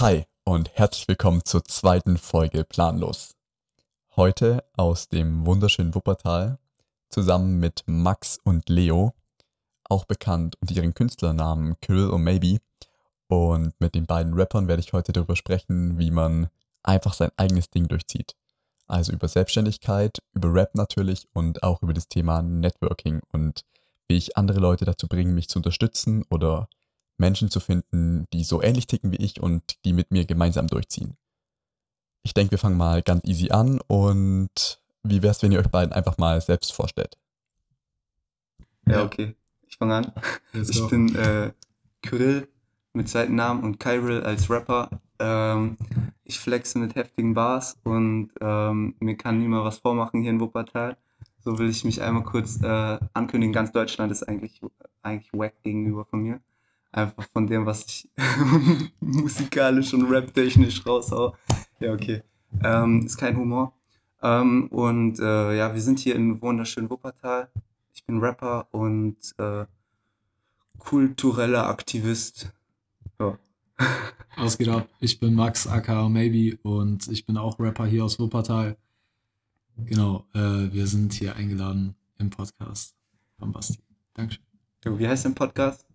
Hi und herzlich willkommen zur zweiten Folge Planlos. Heute aus dem wunderschönen Wuppertal zusammen mit Max und Leo, auch bekannt unter ihren Künstlernamen Kyrill und Maybe. Und mit den beiden Rappern werde ich heute darüber sprechen, wie man einfach sein eigenes Ding durchzieht. Also über Selbstständigkeit, über Rap natürlich und auch über das Thema Networking und wie ich andere Leute dazu bringe, mich zu unterstützen oder Menschen zu finden, die so ähnlich ticken wie ich und die mit mir gemeinsam durchziehen. Ich denke, wir fangen mal ganz easy an und wie wäre es, wenn ihr euch beiden einfach mal selbst vorstellt? Ja, okay. Ich fange an. Let's Ich go. bin äh, Kyrill mit Seitennamen und Kyril als Rapper. Ähm, ich flexe mit heftigen Bars und ähm, mir kann niemand was vormachen hier in Wuppertal. So will ich mich einmal kurz äh, ankündigen. Ganz Deutschland ist eigentlich, eigentlich wack gegenüber von mir. Einfach von dem, was ich musikalisch und raptechnisch raushau. Ja, okay. Ähm, ist kein Humor. Ähm, und äh, ja, wir sind hier in wunderschönen Wuppertal. Ich bin Rapper und äh, kultureller Aktivist. Ja. Was geht ab? Ich bin Max aka Maybe und ich bin auch Rapper hier aus Wuppertal. Genau, äh, wir sind hier eingeladen im Podcast von Basti. Dankeschön. Wie heißt dein Podcast?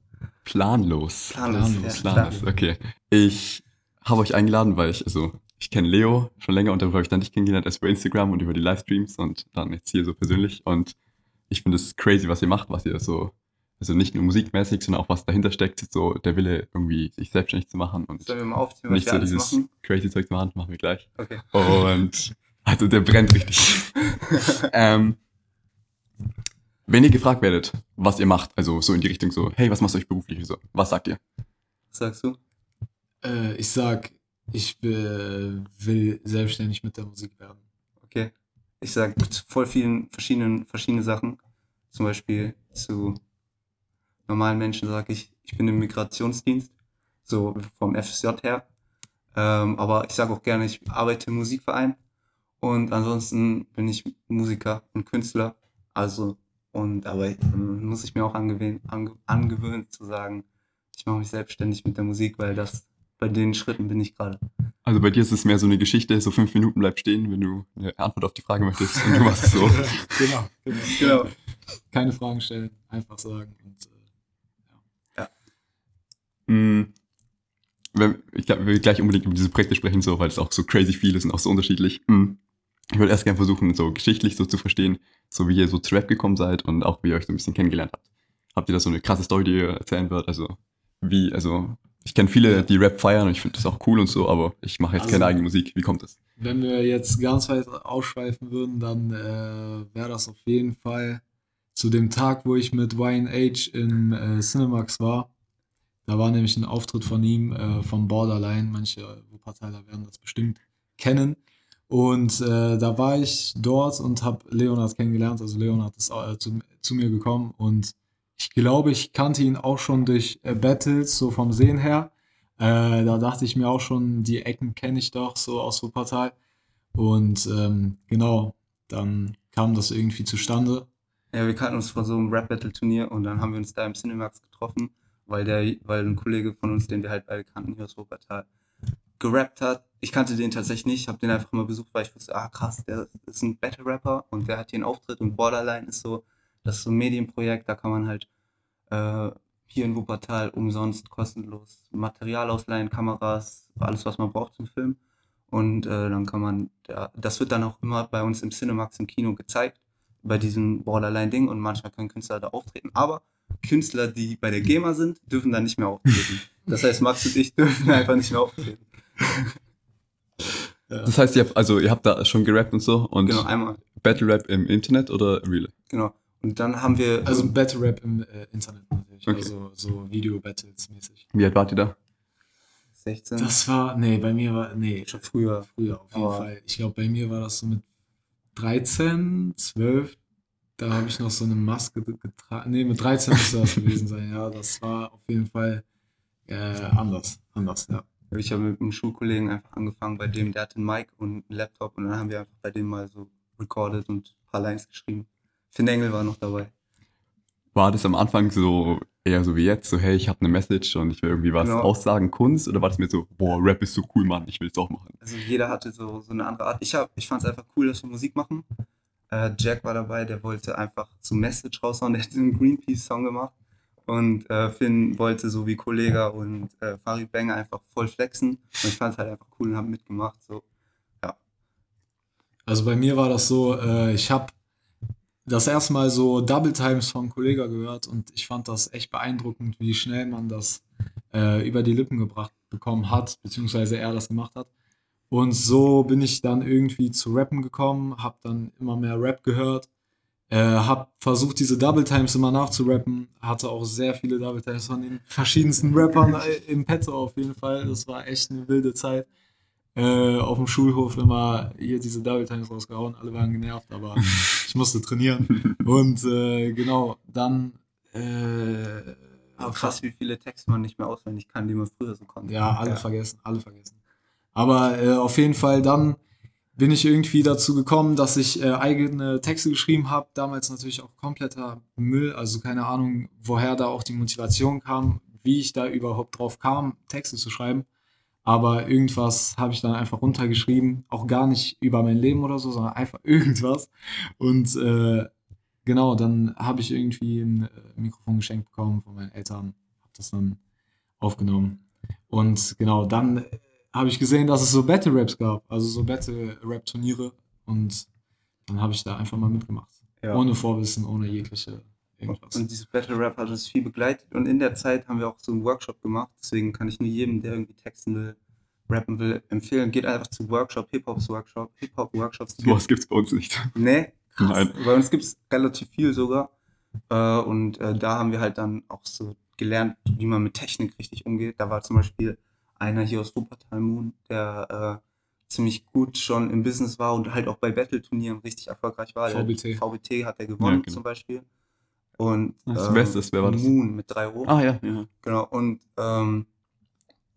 Planlos. Planlos, ja, Planlos, okay. Ich habe euch eingeladen, weil ich, also, ich kenne Leo schon länger und darüber habe ich dann dich kennengelernt, erst über Instagram und über die Livestreams und dann jetzt hier so persönlich. Und ich finde es crazy, was ihr macht, was ihr so, also nicht nur musikmäßig, sondern auch was dahinter steckt, so der Wille, irgendwie sich selbstständig zu machen und Sollen wir mal aufziehen, was nicht wir so dieses machen? crazy Zeug zu machen, machen wir gleich. Okay. Und also der brennt richtig. ähm, wenn ihr gefragt werdet, was ihr macht, also so in die Richtung so, hey, was machst du euch beruflich? So, was sagt ihr? Was sagst du? Äh, ich sag, ich äh, will selbstständig mit der Musik werden. Okay. Ich sag zu voll vielen verschiedenen verschiedene Sachen. Zum Beispiel zu normalen Menschen sage ich, ich bin im Migrationsdienst, so vom FSJ her. Ähm, aber ich sage auch gerne, ich arbeite im Musikverein. Und ansonsten bin ich Musiker und Künstler. Also, und aber ähm, muss ich mir auch angewöhnen, ange, angewöhnen zu sagen, ich mache mich selbstständig mit der Musik, weil das bei den Schritten bin ich gerade. Also bei dir ist es mehr so eine Geschichte, so fünf Minuten bleib stehen, wenn du eine Antwort auf die Frage möchtest und du machst es so. genau, genau. Genau. Keine Fragen stellen, einfach sagen. Und, äh, Mm, wenn, ich glaube, wir will gleich unbedingt über diese Projekte sprechen, so, weil es auch so crazy viel ist und auch so unterschiedlich. Mm. Ich würde erst gerne versuchen, so geschichtlich so zu verstehen, so wie ihr so zu Rap gekommen seid und auch wie ihr euch so ein bisschen kennengelernt habt. Habt ihr da so eine krasse Story, die ihr erzählen würdet? Also, wie, also, ich kenne viele, die Rap feiern und ich finde das auch cool und so, aber ich mache jetzt Also- keine eigene Musik. Wie kommt das? Wenn wir jetzt ganz weit ausschweifen würden, dann äh, wäre das auf jeden Fall zu dem Tag, wo ich mit YNH im äh, Cinemax war. Da war nämlich ein Auftritt von ihm äh, vom Borderline. Manche Wuppertaler werden das bestimmt kennen. Und äh, da war ich dort und habe Leonard kennengelernt. Also Leonard ist äh, zu, zu mir gekommen und ich glaube, ich kannte ihn auch schon durch äh, Battles, so vom Sehen her. Äh, da dachte ich mir auch schon, die Ecken kenne ich doch so aus Wuppertal. Und ähm, genau, dann kam das irgendwie zustande. Ja, wir kannten uns vor so einem Rap-Battle-Turnier und dann haben wir uns da im Cinemax getroffen, weil der, weil ein Kollege von uns, den wir halt beide kannten, hier aus Wuppertal, gerappt hat. Ich kannte den tatsächlich nicht, habe den einfach mal besucht, weil ich wusste, ah krass, der ist ein Battle-Rapper und der hat hier einen Auftritt und Borderline ist so, das ist so ein Medienprojekt, da kann man halt äh, hier in Wuppertal umsonst kostenlos Material ausleihen, Kameras, alles was man braucht zum Film. Und äh, dann kann man, ja, das wird dann auch immer bei uns im Cinemax im Kino gezeigt bei diesem Borderline-Ding und manchmal können Künstler da auftreten. Aber Künstler, die bei der GEMA sind, dürfen dann nicht mehr auftreten. Das heißt, Max und ich dürfen einfach nicht mehr auftreten. Das heißt, ihr habt, also, ihr habt da schon gerappt und so und Genau, einmal. Battle Rap im Internet oder Real? Genau. Und dann haben wir. Also Battle Rap im äh, Internet natürlich. Okay. Also so Video-Battles mäßig. Wie alt wart ihr da? 16. Das war, nee, bei mir war, nee, schon früher. früher auf jeden Aber- Fall. Ich glaube, bei mir war das so mit 13, 12. Da habe ich noch so eine Maske getragen. Nee, mit 13 müsste das gewesen sein. Ja, das war auf jeden Fall äh, anders. Anders, ja. Ich habe mit einem Schulkollegen einfach angefangen bei dem, der hatte einen Mic und einen Laptop und dann haben wir einfach bei dem mal so recorded und ein paar Lines geschrieben. Finn Engel war noch dabei. War das am Anfang so eher so wie jetzt, so hey, ich habe eine Message und ich will irgendwie was Genau. aussagen, Kunst? Oder war das mir so, boah, Rap ist so cool, Mann, ich will es auch machen? Also jeder hatte so, so eine andere Art. Ich, hab- ich fand es einfach cool, dass wir Musik machen. Äh, Jack war dabei, der wollte einfach so Message raushauen. Der hat einen Greenpeace-Song gemacht. Und äh, Finn wollte so wie Kollega und äh, Farid Bang einfach voll flexen. Und ich fand es halt einfach cool und habe mitgemacht. So. Also bei mir war das so, äh, ich habe das erste Mal so Double Times von Kollega gehört und ich fand das echt beeindruckend, wie schnell man das äh, über die Lippen gebracht bekommen hat, beziehungsweise er das gemacht hat. Und so bin ich dann irgendwie zu Rappen gekommen, habe dann immer mehr Rap gehört, äh, habe versucht, diese Double Times immer nachzurappen, hatte auch sehr viele Double Times von den verschiedensten Rappern äh, im Petto auf jeden Fall. Das war echt eine wilde Zeit äh, auf dem Schulhof immer hier diese Double Times rausgehauen. Alle waren genervt, aber ich musste trainieren. Und äh, genau, dann. Äh, Aber krass, wie viele Texte man nicht mehr auswendig kann, die man früher so konnte. ja, alle vergessen, alle vergessen. Aber äh, auf jeden Fall dann bin ich irgendwie dazu gekommen, dass ich äh, eigene Texte geschrieben habe. Damals natürlich auch kompletter Müll, also keine Ahnung, woher da auch die Motivation kam, wie ich da überhaupt drauf kam, Texte zu schreiben. Aber irgendwas habe ich dann einfach runtergeschrieben, auch gar nicht über mein Leben oder so, sondern einfach irgendwas. Und äh, genau, dann habe ich irgendwie ein äh, Mikrofon geschenkt bekommen von meinen Eltern, habe das dann aufgenommen. Und genau, dann habe ich gesehen, dass es so Battle Raps gab, also so Battle Rap Turniere. Und dann habe ich da einfach mal mitgemacht. Ja. Ohne Vorwissen, ohne jegliche irgendwas. Und dieses Battle Rap hat uns viel begleitet und in der Zeit haben wir auch so einen Workshop gemacht. Deswegen kann ich nur jedem, der irgendwie texten will, rappen will, empfehlen. Geht einfach zu Workshop, Hip-Hops Workshop, Hip-Hop-Workshops. die Sowas gibt's bei uns nicht. Nee, krass. Nein. Bei uns gibt es relativ viel sogar. Äh, und äh, da haben wir halt dann auch so gelernt, wie man mit Technik richtig umgeht. Da war zum Beispiel einer hier aus Wuppertal Moon, der äh, ziemlich gut schon im Business war und halt auch bei Battle-Turnieren richtig erfolgreich war. Der- VBT. VBT hat er gewonnen Ja, genau. zum Beispiel. Und Das ähm, Beste ist, wer war das? Moon mit 3 O. Ah ja, ja. Genau, und ähm,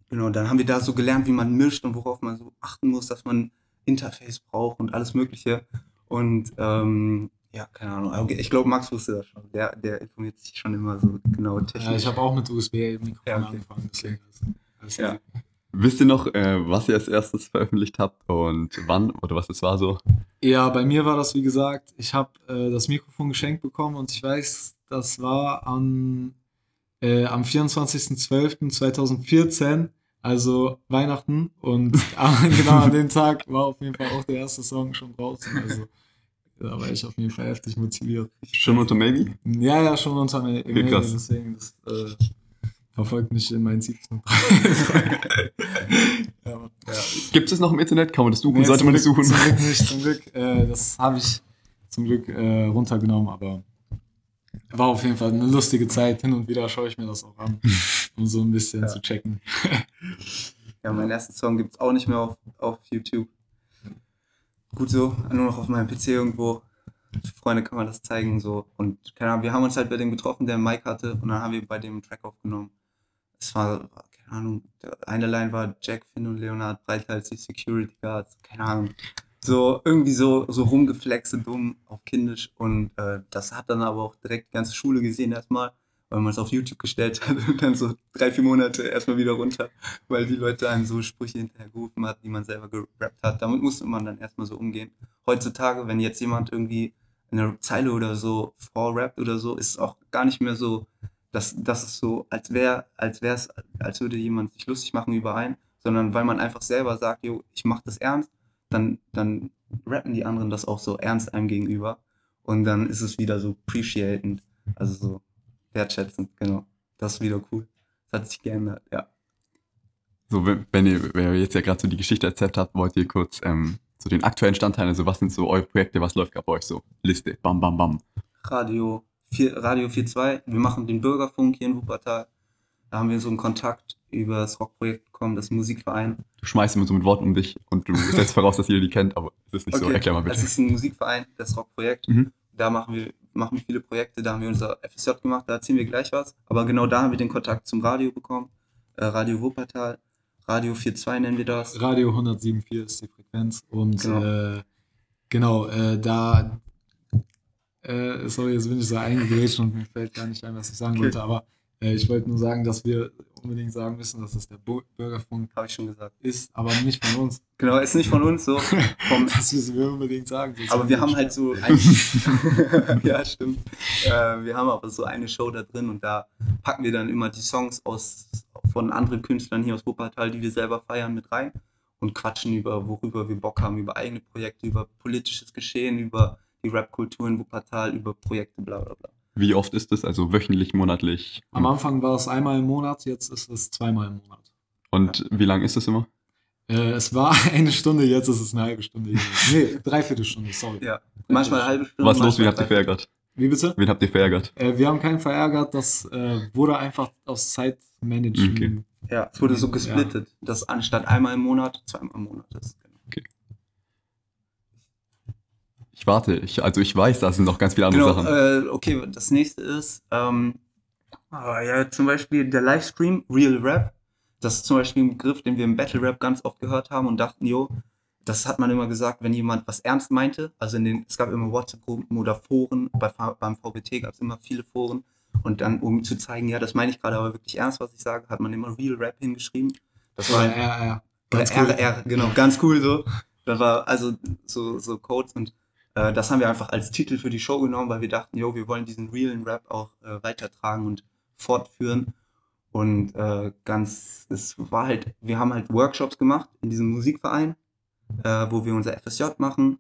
genau, dann haben wir da so gelernt, wie man mischt und worauf man so achten muss, dass man Interface braucht und alles Mögliche. Und ähm, ja, keine Ahnung. Ich glaube, Max wusste das schon. Der, der informiert sich schon immer so genau technisch. Ja, ich habe auch mit USB-Mikrofon Ja, okay. angefangen, deswegen Ja. Wisst ihr noch, äh, was ihr als erstes veröffentlicht habt und wann oder was es war so? Ja, bei mir war das wie gesagt, ich habe äh, das Mikrofon geschenkt bekommen und ich weiß, das war am, äh, am 24.12.2014, also Weihnachten. Und äh, genau an dem Tag war auf jeden Fall auch der erste Song schon draußen. Also da war ich auf jeden Fall heftig motiviert. Schon unter Maybe? Ja, ja, schon unter mir. Okay, krass. Deswegen, das äh, verfolgt mich in meinen tiefsten ja, Mann. ja. Gibt es noch im Internet? Kann man das suchen? Nee, Sollte man das suchen? Zum Glück nicht, zum Glück. Äh, das habe ich zum Glück äh, runtergenommen, aber war auf jeden Fall eine lustige Zeit. Hin und wieder schaue ich mir das auch an, um so ein bisschen Ja. zu checken. Ja, meinen ersten Song gibt es auch nicht mehr auf, auf YouTube. Gut so, nur noch auf meinem PC irgendwo. Für Freunde kann man das zeigen. So. Und keine Ahnung, wir haben uns halt bei dem getroffen, der einen Mic hatte, und dann haben wir bei dem einen Track aufgenommen. Es war, keine Ahnung, eine Line war Jack, Finn und Leonard breiter als die Security Guards, keine Ahnung. So irgendwie so, so rumgeflexe, dumm, auf kindisch. Und äh, das hat dann aber auch direkt die ganze Schule gesehen erstmal, weil man es auf YouTube gestellt hat und dann so drei, vier Monate erstmal wieder runter weil die Leute einem so Sprüche hinterhergerufen hat, die man selber gerappt hat. Damit musste man dann erstmal so umgehen. Heutzutage, wenn jetzt jemand irgendwie eine Zeile oder so vorrappt oder so, ist es auch gar nicht mehr so, dass das ist so, als wäre, als wäre es, als würde jemand sich lustig machen über einen, sondern weil man einfach selber sagt, jo, ich mach das ernst, dann, dann rappen die anderen das auch so ernst einem gegenüber. Und dann ist es wieder so appreciatend, also so wertschätzend, genau. Das ist wieder cool. Das hat sich geändert, ja. So, wenn, wenn ihr, wenn ihr jetzt ja gerade so die Geschichte erzählt habt, wollt ihr kurz ähm, so den aktuellen Standteil, also was sind so eure Projekte, was läuft gerade bei euch so? Liste, bam, bam, bam. Radio, 4, Radio 4.2. Wir machen den Bürgerfunk hier in Wuppertal. Da haben wir so einen Kontakt über das Rockprojekt bekommen, das Musikverein. Du schmeißt immer so mit Worten um dich und du setzt voraus, dass ihr die kennt, aber es ist nicht so. Erklär mal Das bitte. ist ein Musikverein, das Rockprojekt. Mhm. Da machen wir, machen wir viele Projekte. Da haben wir unser FSJ gemacht, da erzählen wir gleich was. Aber genau da haben wir den Kontakt zum Radio bekommen. Äh, Radio Wuppertal, Radio 4.2 nennen wir das. Radio 107.4 ist die Frequenz und Genau. äh, genau, äh, da äh, sorry, jetzt bin ich so eingegrätscht und mir fällt gar nicht ein, was ich sagen Okay. wollte, aber äh, ich wollte nur sagen, dass wir unbedingt sagen müssen, dass es der Bürgerfunk Habe ich schon gesagt. ist, aber nicht von uns. Genau, ist nicht von uns so. Vom, Das müssen wir unbedingt sagen. aber wir haben halt so ein, ja stimmt. Äh, wir haben aber so eine Show da drin und da packen wir dann immer die Songs aus von anderen Künstlern hier aus Wuppertal, die wir selber feiern, mit rein und quatschen über worüber wir Bock haben, über eigene Projekte, über politisches Geschehen, über die Rap-Kultur in Wuppertal, über Projekte, bla bla bla. Wie oft ist das? Also wöchentlich, monatlich? Am Anfang war es einmal im Monat, jetzt ist es zweimal im Monat. Und wie lang ist das immer? Äh, es war eine Stunde, jetzt ist es eine halbe Stunde. Nee, dreiviertel Stunde, sorry. Ja, manchmal eine halbe Stunde. Was los? Wie habt ihr verärgert? Wie bitte? Wen habt ihr verärgert? Äh, wir haben keinen verärgert, das äh, wurde einfach aus Zeitmanagement. Okay. Ja, es wurde so gesplittet, dass anstatt einmal im Monat zweimal im Monat ist. Genau. Ich warte, ich, also ich weiß, da sind noch ganz viele andere Genau, Sachen. äh, okay, das nächste ist, ähm, ah, ja, zum Beispiel der Livestream Real Rap. Das ist zum Beispiel ein Begriff, den wir im Battle Rap ganz oft gehört haben und dachten, jo, das hat man immer gesagt, wenn jemand was ernst meinte. Also in den, es gab immer WhatsApp-Gruppen oder Foren, bei, beim VBT gab es immer viele Foren. Und dann, um zu zeigen, ja, das meine ich gerade aber wirklich ernst, was ich sage, hat man immer Real Rap hingeschrieben. Das war Ja, ja, ja. Ganz cool. RR, genau, ganz cool so. Das war also so, so Codes und äh, das haben wir einfach als Titel für die Show genommen, weil wir dachten, jo, wir wollen diesen realen Rap auch äh, weitertragen und fortführen. Und äh, ganz, es war halt, wir haben halt Workshops gemacht in diesem Musikverein, äh, wo wir unser FSJ machen.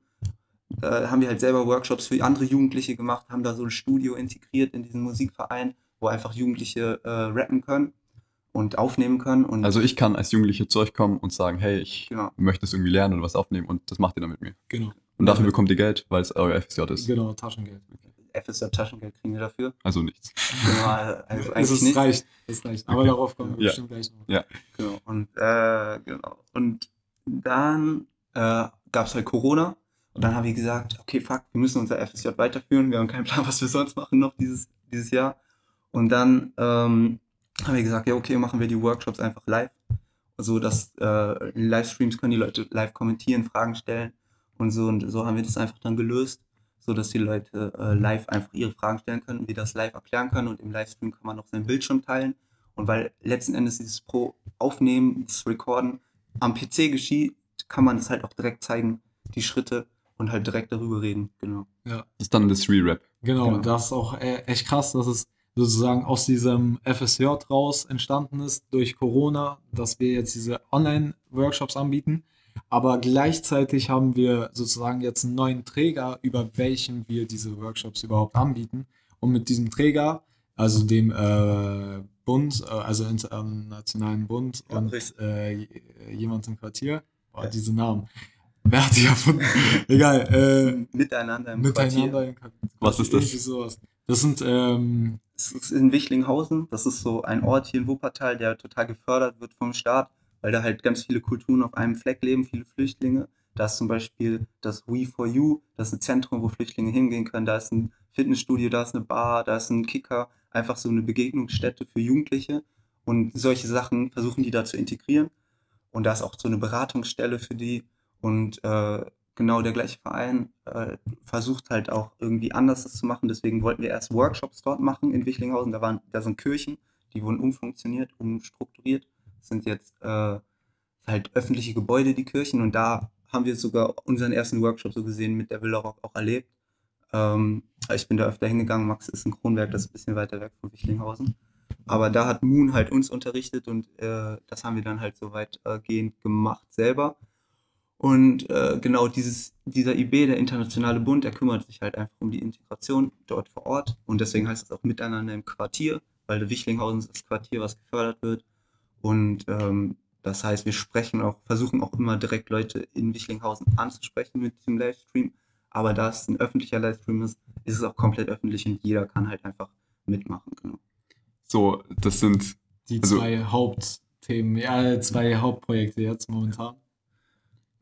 Da haben wir halt selber Workshops für andere Jugendliche gemacht, haben da so ein Studio integriert in diesen Musikverein, wo einfach Jugendliche äh, rappen können und aufnehmen können. Und Also ich kann als Jugendliche zu euch kommen und sagen, hey, ich genau. möchte es irgendwie lernen und was aufnehmen und das macht ihr dann mit mir. Genau, Und dafür bekommt ihr Geld, weil es euer FSJ ist. genau, Taschengeld. FSJ Taschengeld kriegen wir dafür. Also nichts. Genau, also Es eigentlich ist, nicht. reicht, es reicht. Aber Okay. darauf kommen wir Ja. bestimmt gleich noch. Genau. Und, äh, genau. und dann äh, gab es halt Corona. Und dann haben wir gesagt, okay, fuck, wir müssen unser FSJ weiterführen. Wir haben keinen Plan, was wir sonst machen noch dieses, dieses Jahr. Und dann ähm, haben wir gesagt, ja, okay, machen wir die Workshops einfach live. So dass äh, in Livestreams können die Leute live kommentieren, Fragen stellen und so. Und so haben wir das einfach dann gelöst, so dass die Leute äh, live einfach ihre Fragen stellen können wir das live erklären können. Und im Livestream kann man noch seinen Bildschirm teilen. Und weil letzten Endes dieses Pro Aufnehmen, das Recorden am PC geschieht, kann man es halt auch direkt zeigen, die Schritte und halt direkt darüber reden. Genau. Das ist dann das Re-Rap. Genau, Genau. das ist auch äh, echt krass, dass es sozusagen aus diesem FSJ raus entstanden ist durch Corona, dass wir jetzt diese Online-Workshops anbieten. Aber gleichzeitig haben wir sozusagen jetzt einen neuen Träger, über welchen wir diese Workshops überhaupt anbieten. Und mit diesem Träger, also dem äh, Bund, äh, also Internationalen Bund Ja, und äh, jemand im Quartier, boah, Ja. diese Namen. Wer hat die erfunden? Egal. Äh, Miteinander im Miteinander Quartier. in Quartier. Was ist das? Sowas. Das sind, ähm, Es ist in Wichlinghausen. Das ist so ein Ort hier in Wuppertal, der total gefördert wird vom Staat, weil da halt ganz viele Kulturen auf einem Fleck leben, viele Flüchtlinge. Da ist zum Beispiel das We for You, das ist ein Zentrum, wo Flüchtlinge hingehen können. Da ist ein Fitnessstudio, da ist eine Bar, da ist ein Kicker, einfach so eine Begegnungsstätte für Jugendliche. Und solche Sachen versuchen die da zu integrieren. Und da ist auch so eine Beratungsstelle für die. Und äh, genau der gleiche Verein äh, versucht halt auch irgendwie anders das zu machen. Deswegen wollten wir erst Workshops dort machen in Wichlinghausen. Da, waren, da sind Kirchen, die wurden umfunktioniert, umstrukturiert. Sind jetzt äh, halt öffentliche Gebäude, die Kirchen. Und da haben wir sogar unseren ersten Workshop so gesehen mit der Villa Rock auch erlebt. Ähm, ich bin da öfter hingegangen. Max ist in Kronberg, das ist ein bisschen weiter weg von Wichlinghausen. Aber da hat Moon halt uns unterrichtet und äh, das haben wir dann halt so weitgehend gemacht selber. Und äh, genau dieses, dieser IB, der Internationale Bund, der kümmert sich halt einfach um die Integration dort vor Ort. Und deswegen heißt es auch Miteinander im Quartier, weil Wichlinghausen ist das Quartier, was gefördert wird. Und ähm, das heißt, wir sprechen auch, versuchen auch immer direkt Leute in Wichlinghausen anzusprechen mit diesem Livestream. Aber da es ein öffentlicher Livestream ist, ist es auch komplett öffentlich und jeder kann halt einfach mitmachen. Genau. So, das sind, die Also- zwei Hauptthemen, ja, zwei Hauptprojekte jetzt momentan.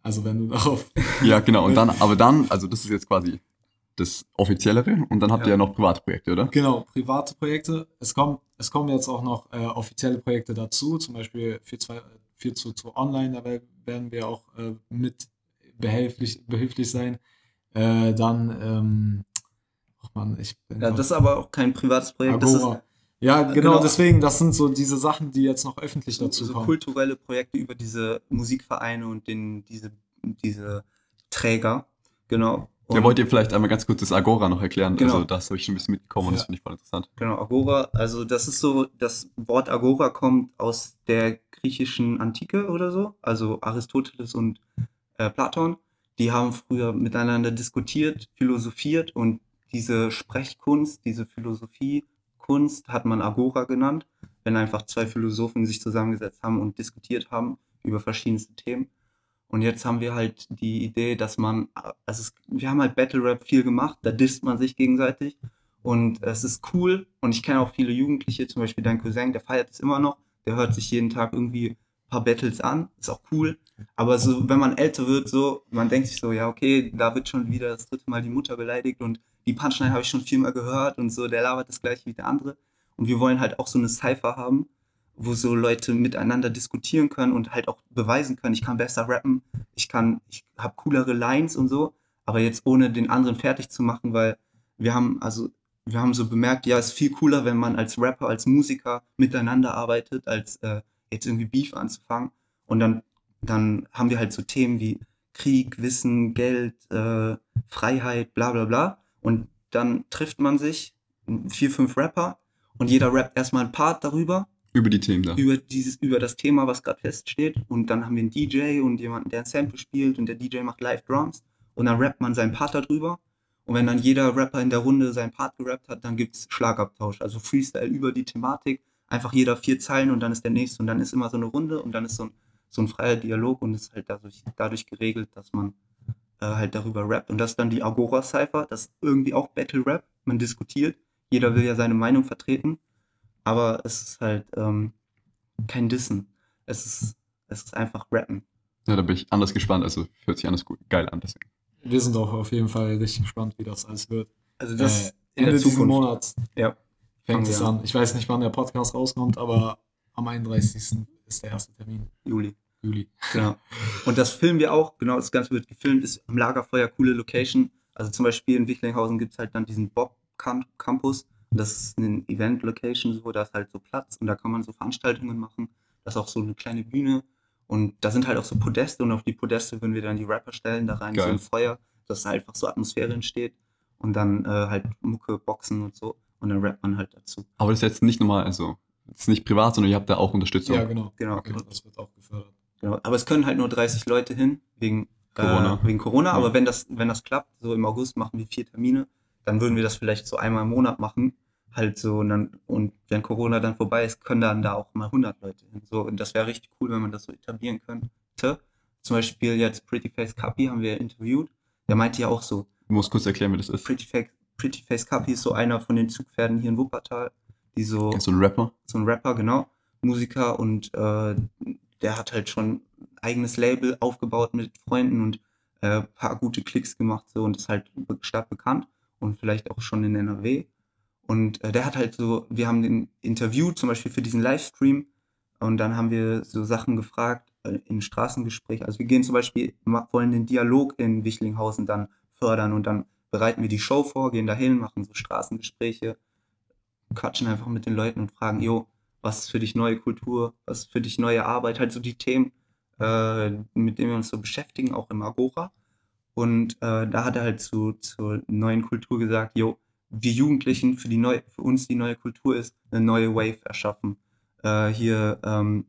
Also wenn du darauf. ja genau, und dann, aber dann, also das ist jetzt quasi das Offiziellere und dann habt ihr Ja. ja noch Privatprojekte, oder? Genau, private Projekte. Es kommt, es kommen jetzt auch noch äh, offizielle Projekte dazu, zum Beispiel 422 Online, da wer- werden wir auch äh, mit behilflich, behilflich sein. Äh, dann, ähm, oh Mann, ich bin Ja, das ist aber auch kein privates Projekt. Das Agora. ist Ja, genau, genau. deswegen, das sind so diese Sachen, die jetzt noch öffentlich so, dazu so kommen. kulturelle Projekte über diese Musikvereine und den, diese, diese Träger. Genau. Ja, Und- wollt ihr vielleicht einmal ganz kurz das Agora noch erklären? Genau. Also das habe ich schon ein bisschen mitbekommen und das Ja. finde ich voll interessant. Genau, Agora, also das ist so, das Wort Agora kommt aus der griechischen Antike oder so, also Aristoteles und äh, Platon, die haben früher miteinander diskutiert, philosophiert und diese Sprechkunst, diese Philosophiekunst hat man Agora genannt, wenn einfach zwei Philosophen sich zusammengesetzt haben und diskutiert haben über verschiedenste Themen. Und jetzt haben wir halt die Idee, dass man, also es, wir haben halt Battle Rap viel gemacht, da disst man sich gegenseitig und es ist cool. Und ich kenne auch viele Jugendliche, zum Beispiel dein Cousin, der feiert es immer noch. Der hört sich jeden Tag irgendwie ein paar Battles an. Ist auch cool. Aber so, wenn man älter wird, so, man denkt sich so, ja, okay, da wird schon wieder das dritte Mal die Mutter beleidigt und die Punchline habe ich schon viermal gehört und so, der labert das gleiche wie der andere. Und wir wollen halt auch so eine Cypher haben, wo so Leute miteinander diskutieren können und halt auch beweisen können, ich kann besser rappen, ich kann, ich habe coolere Lines und so, aber jetzt ohne den anderen fertig zu machen, weil wir haben, also wir haben so bemerkt, ja, es ist viel cooler, wenn man als Rapper, als Musiker miteinander arbeitet, als äh, jetzt irgendwie Beef anzufangen. Und dann, dann haben wir halt so Themen wie Krieg, Wissen, Geld, äh, Freiheit, bla bla bla. Und dann trifft man sich, vier, fünf Rapper, und jeder rappt erstmal ein Part darüber, Über die Themen da. über dieses, über das Thema, was gerade feststeht. Und dann haben wir einen DJ und jemanden, der ein Sample spielt und der DJ macht Live Drums. Und dann rappt man seinen Part darüber. Und wenn dann jeder Rapper in der Runde seinen Part gerappt hat, dann gibt's Schlagabtausch. Also Freestyle über die Thematik. Einfach jeder vier Zeilen und dann ist der nächste. Und dann ist immer so eine Runde und dann ist so ein, so ein freier Dialog und ist halt dadurch, dadurch geregelt, dass man äh, halt darüber rappt. Und das ist dann die Agora-Cypher. Das ist irgendwie auch Battle Rap. Man diskutiert. Jeder will ja seine Meinung vertreten. Aber es ist halt ähm, kein Dissen. Es ist, es ist einfach Rappen. Ja, da bin ich anders gespannt. Also hört sich anders gut, geil an. Deswegen. Wir sind auch auf jeden Fall richtig gespannt, wie das alles wird. Also Äh, das in Ende der Zukunft. Monats Ja. fängt es wir an. Ich weiß nicht, wann der Podcast rauskommt, aber am 31. ist der erste Termin. Juli. Juli. Genau. Und das filmen wir auch, genau, das Ganze wird gefilmt, ist am Lagerfeuer, coole Location. Also zum Beispiel in Wichlinghausen gibt es halt dann diesen Bob Camp Campus. Und das ist eine Event-Location, so, da ist halt so Platz und da kann man so Veranstaltungen machen. Das ist auch so eine kleine Bühne. Und da sind halt auch so Podeste und auf die Podeste würden wir dann die Rapper stellen, da rein Geil. so ein Feuer, dass einfach so Atmosphäre entsteht. Und dann äh, halt Mucke, Boxen und so. Und dann rappt man halt dazu. Aber das ist jetzt nicht normal, also das ist nicht privat, sondern ihr habt da auch Unterstützung. Ja, genau. Genau. Okay, das wird auch gefördert. Genau. Aber es können halt nur 30 Leute hin, wegen Corona. Äh, wegen Corona. Ja. Aber wenn das, wenn das klappt, so im August machen wir vier Termine, dann würden wir das vielleicht so einmal im Monat machen. Halt so, und dann, und wenn Corona dann vorbei ist, können dann da auch mal 100 Leute hin. So, und das wäre richtig cool, wenn man das so etablieren könnte. Zum Beispiel jetzt Pretty Face Cappy haben wir interviewt. Der meinte ja auch so, Du musst kurz erklären, wie das ist. Pretty Face, Pretty Face Cappy ist so einer von den Zugpferden hier in Wuppertal, die so, So ein Rapper. so ein Rapper, genau, Musiker und äh, der hat halt schon ein eigenes Label aufgebaut mit Freunden und äh, paar gute Klicks gemacht so und ist halt be- stadtbekannt und vielleicht auch schon in NRW. Und äh, der hat halt so, wir haben den interviewt, zum Beispiel für diesen Livestream und dann haben wir so Sachen gefragt äh, in Straßengespräch. Also wir gehen zum Beispiel, wollen den Dialog in Wichlinghausen dann fördern und dann bereiten wir die Show vor, gehen dahin, machen so Straßengespräche, quatschen einfach mit den Leuten und fragen, jo, was ist für dich neue Kultur, was ist für dich neue Arbeit, halt so die Themen, äh, mit denen wir uns so beschäftigen, auch im Agora. Und äh, da hat er halt zu, zur neuen Kultur gesagt, jo, wir Jugendlichen, für, die neu, für uns die neue Kultur ist, eine neue Wave erschaffen. Äh, hier ähm,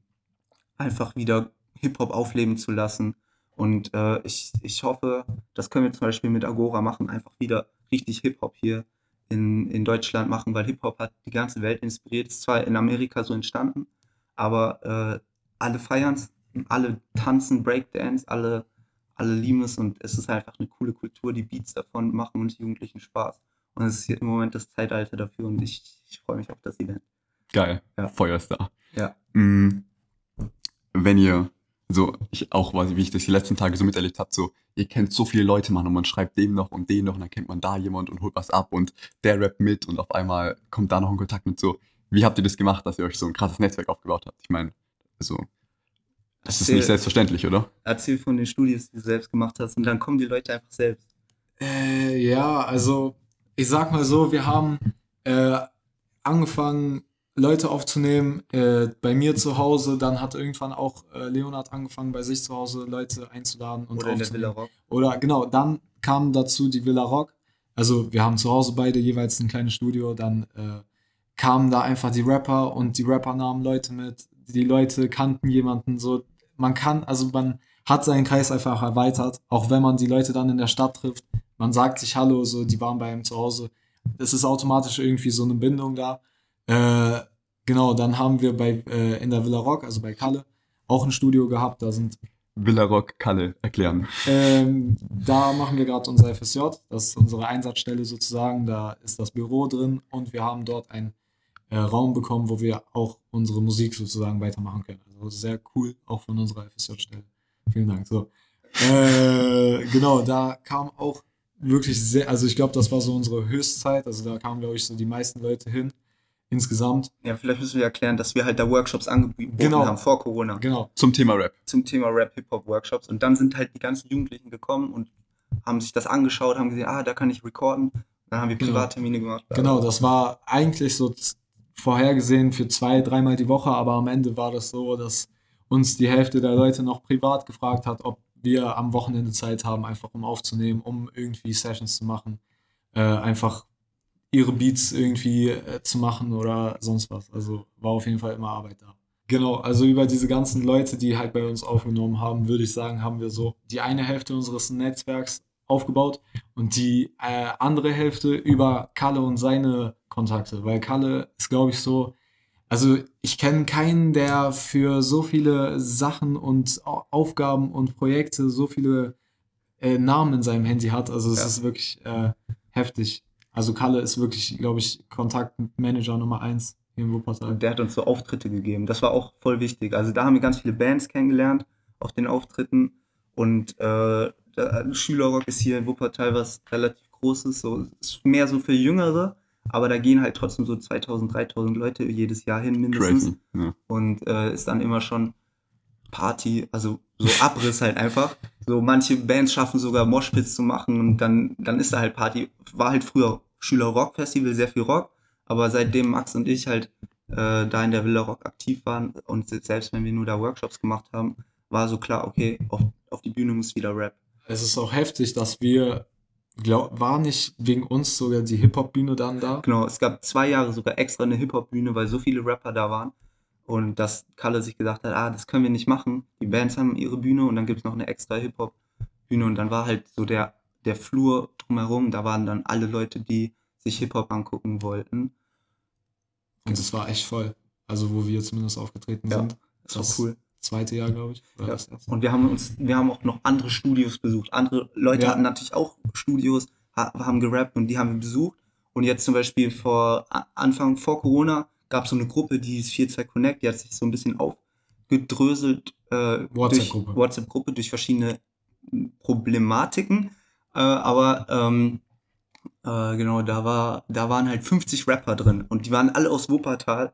einfach wieder Hip-Hop aufleben zu lassen. Und äh, ich, ich hoffe, das können wir zum Beispiel mit Agora machen, einfach wieder richtig Hip-Hop hier in, in Deutschland machen, weil Hip-Hop hat die ganze Welt inspiriert. Ist zwar in Amerika so entstanden, aber äh, alle feiern es, alle tanzen Breakdance, alle, alle lieben es und es ist einfach eine coole Kultur. Die Beats davon machen uns Jugendlichen Spaß. Und es ist hier im Moment das Zeitalter dafür und ich, ich freue mich auf das Event. Geil. Ja. Feuer ist da. Ja. Mm, Wenn ihr so, ich auch, weiß, wie ich das die letzten Tage so miterlebt habe, so, ihr kennt so viele Leute, Mann, und man schreibt dem noch und den noch, und dann kennt man da jemand und holt was ab und der rappt mit und auf einmal kommt da noch ein Kontakt mit so. Wie habt ihr das gemacht, dass ihr euch so ein krasses Netzwerk aufgebaut habt? Ich meine, also, das ist Erzähl- nicht selbstverständlich, oder? Erzähl von den Studios, die du selbst gemacht hast und dann kommen die Leute einfach selbst. Äh, ja, also ich sag mal so, wir haben äh, angefangen, Leute aufzunehmen äh, bei mir zu Hause. Dann hat irgendwann auch äh, Leonard angefangen, bei sich zu Hause Leute einzuladen und Oder in der. Villa Rock. Oder genau, dann kam dazu die Villa Rock. Also wir haben zu Hause beide jeweils ein kleines Studio. Dann äh, kamen da einfach die Rapper und die Rapper nahmen Leute mit. Die Leute kannten jemanden so. Man kann, also man hat seinen Kreis einfach erweitert, auch wenn man die Leute dann in der Stadt trifft. Man sagt sich Hallo, so die waren bei einem zu Hause. Es ist automatisch irgendwie so eine Bindung da. Äh, genau, dann haben wir bei äh, in der Villa Rock, also bei Kalle, auch ein Studio gehabt. Da sind Villa Rock Kalle erklären. ähm, da machen wir gerade unser FSJ. Das ist unsere Einsatzstelle sozusagen. Da ist das Büro drin und wir haben dort einen äh, Raum bekommen, wo wir auch unsere Musik sozusagen weitermachen können. Also sehr cool, auch von unserer FSJ-Stelle. Vielen Dank. So. Äh, genau, da kam auch wirklich sehr, also ich glaube, das war so unsere Höchstzeit. Also da kamen, glaube ich, so die meisten Leute hin. Insgesamt. Ja, vielleicht müssen wir erklären, dass wir halt da Workshops angeboten Genau. haben vor Corona Genau. Zum Thema Rap. zum Thema Rap, Hip-Hop Workshops. Und dann sind halt die ganzen Jugendlichen gekommen und haben sich das angeschaut, haben gesehen, ah, da kann ich recorden. Dann haben wir Genau. Privattermine gemacht. Genau, das war eigentlich so vorhergesehen für zwei, dreimal die Woche, aber am Ende war das so, dass uns die Hälfte der Leute noch privat gefragt hat, ob wir am Wochenende Zeit haben, einfach um aufzunehmen, um irgendwie Sessions zu machen, äh, einfach ihre Beats irgendwie äh, zu machen oder sonst was. Also war auf jeden Fall immer Arbeit da. Genau, also über diese ganzen Leute, die halt bei uns aufgenommen haben, würde ich sagen, haben wir so die eine Hälfte unseres Netzwerks aufgebaut und die äh, andere Hälfte über Kalle und seine Kontakte, weil Kalle ist, glaube ich, so, also ich kenne keinen, der für so viele Sachen und Au- Aufgaben und Projekte so viele äh, Namen in seinem Handy hat. Also es Ja. ist wirklich äh, heftig. Also Kalle ist wirklich, glaube ich, Kontaktmanager Nummer eins hier in Wuppertal. Und der hat uns so Auftritte gegeben. Das war auch voll wichtig. Also da haben wir ganz viele Bands kennengelernt auf den Auftritten. Und äh, der Schülerrock ist hier in Wuppertal was relativ Großes. So, ist mehr so für Jüngere. Aber da gehen halt trotzdem so 2000, 3000 Leute jedes Jahr hin mindestens. Crazy. Ja. und äh, ist dann immer schon Party, also so Abriss halt einfach. So manche Bands schaffen sogar Moshpits zu machen und dann, dann ist da halt Party. War halt früher Schüler-Rock-Festival, sehr viel Rock, aber seitdem Max und ich halt äh, da in der Villa Rock aktiv waren und se- selbst wenn wir nur da Workshops gemacht haben, war so klar, okay, auf, auf die Bühne muss wieder Rap. Es ist auch heftig, dass wir, glaub, war nicht wegen uns sogar die Hip-Hop-Bühne dann da? Genau, es gab zwei Jahre sogar extra eine Hip-Hop-Bühne, weil so viele Rapper da waren. Und dass Kalle sich gesagt hat, ah, das können wir nicht machen. Die Bands haben ihre Bühne und dann gibt es noch eine extra Hip-Hop-Bühne. Und dann war halt so der, der Flur drumherum, da waren dann alle Leute, die sich Hip-Hop angucken wollten. Und es war echt voll. Also wo wir zumindest aufgetreten Ja, sind. Das war Das cool. Zweite Jahr, glaube ich. Ja. Und wir haben uns, wir haben auch noch andere Studios besucht. Andere Leute Ja. hatten natürlich auch Studios, ha haben gerappt und die haben wir besucht. Und jetzt zum Beispiel vor Anfang vor Corona gab es so eine Gruppe, die hieß 42 Connect, die hat sich so ein bisschen aufgedröselt äh, durch WhatsApp-Gruppe. WhatsApp-Gruppe durch verschiedene Problematiken. Äh, aber ähm, äh, genau, da war, da waren halt 50 Rapper drin und die waren alle aus Wuppertal.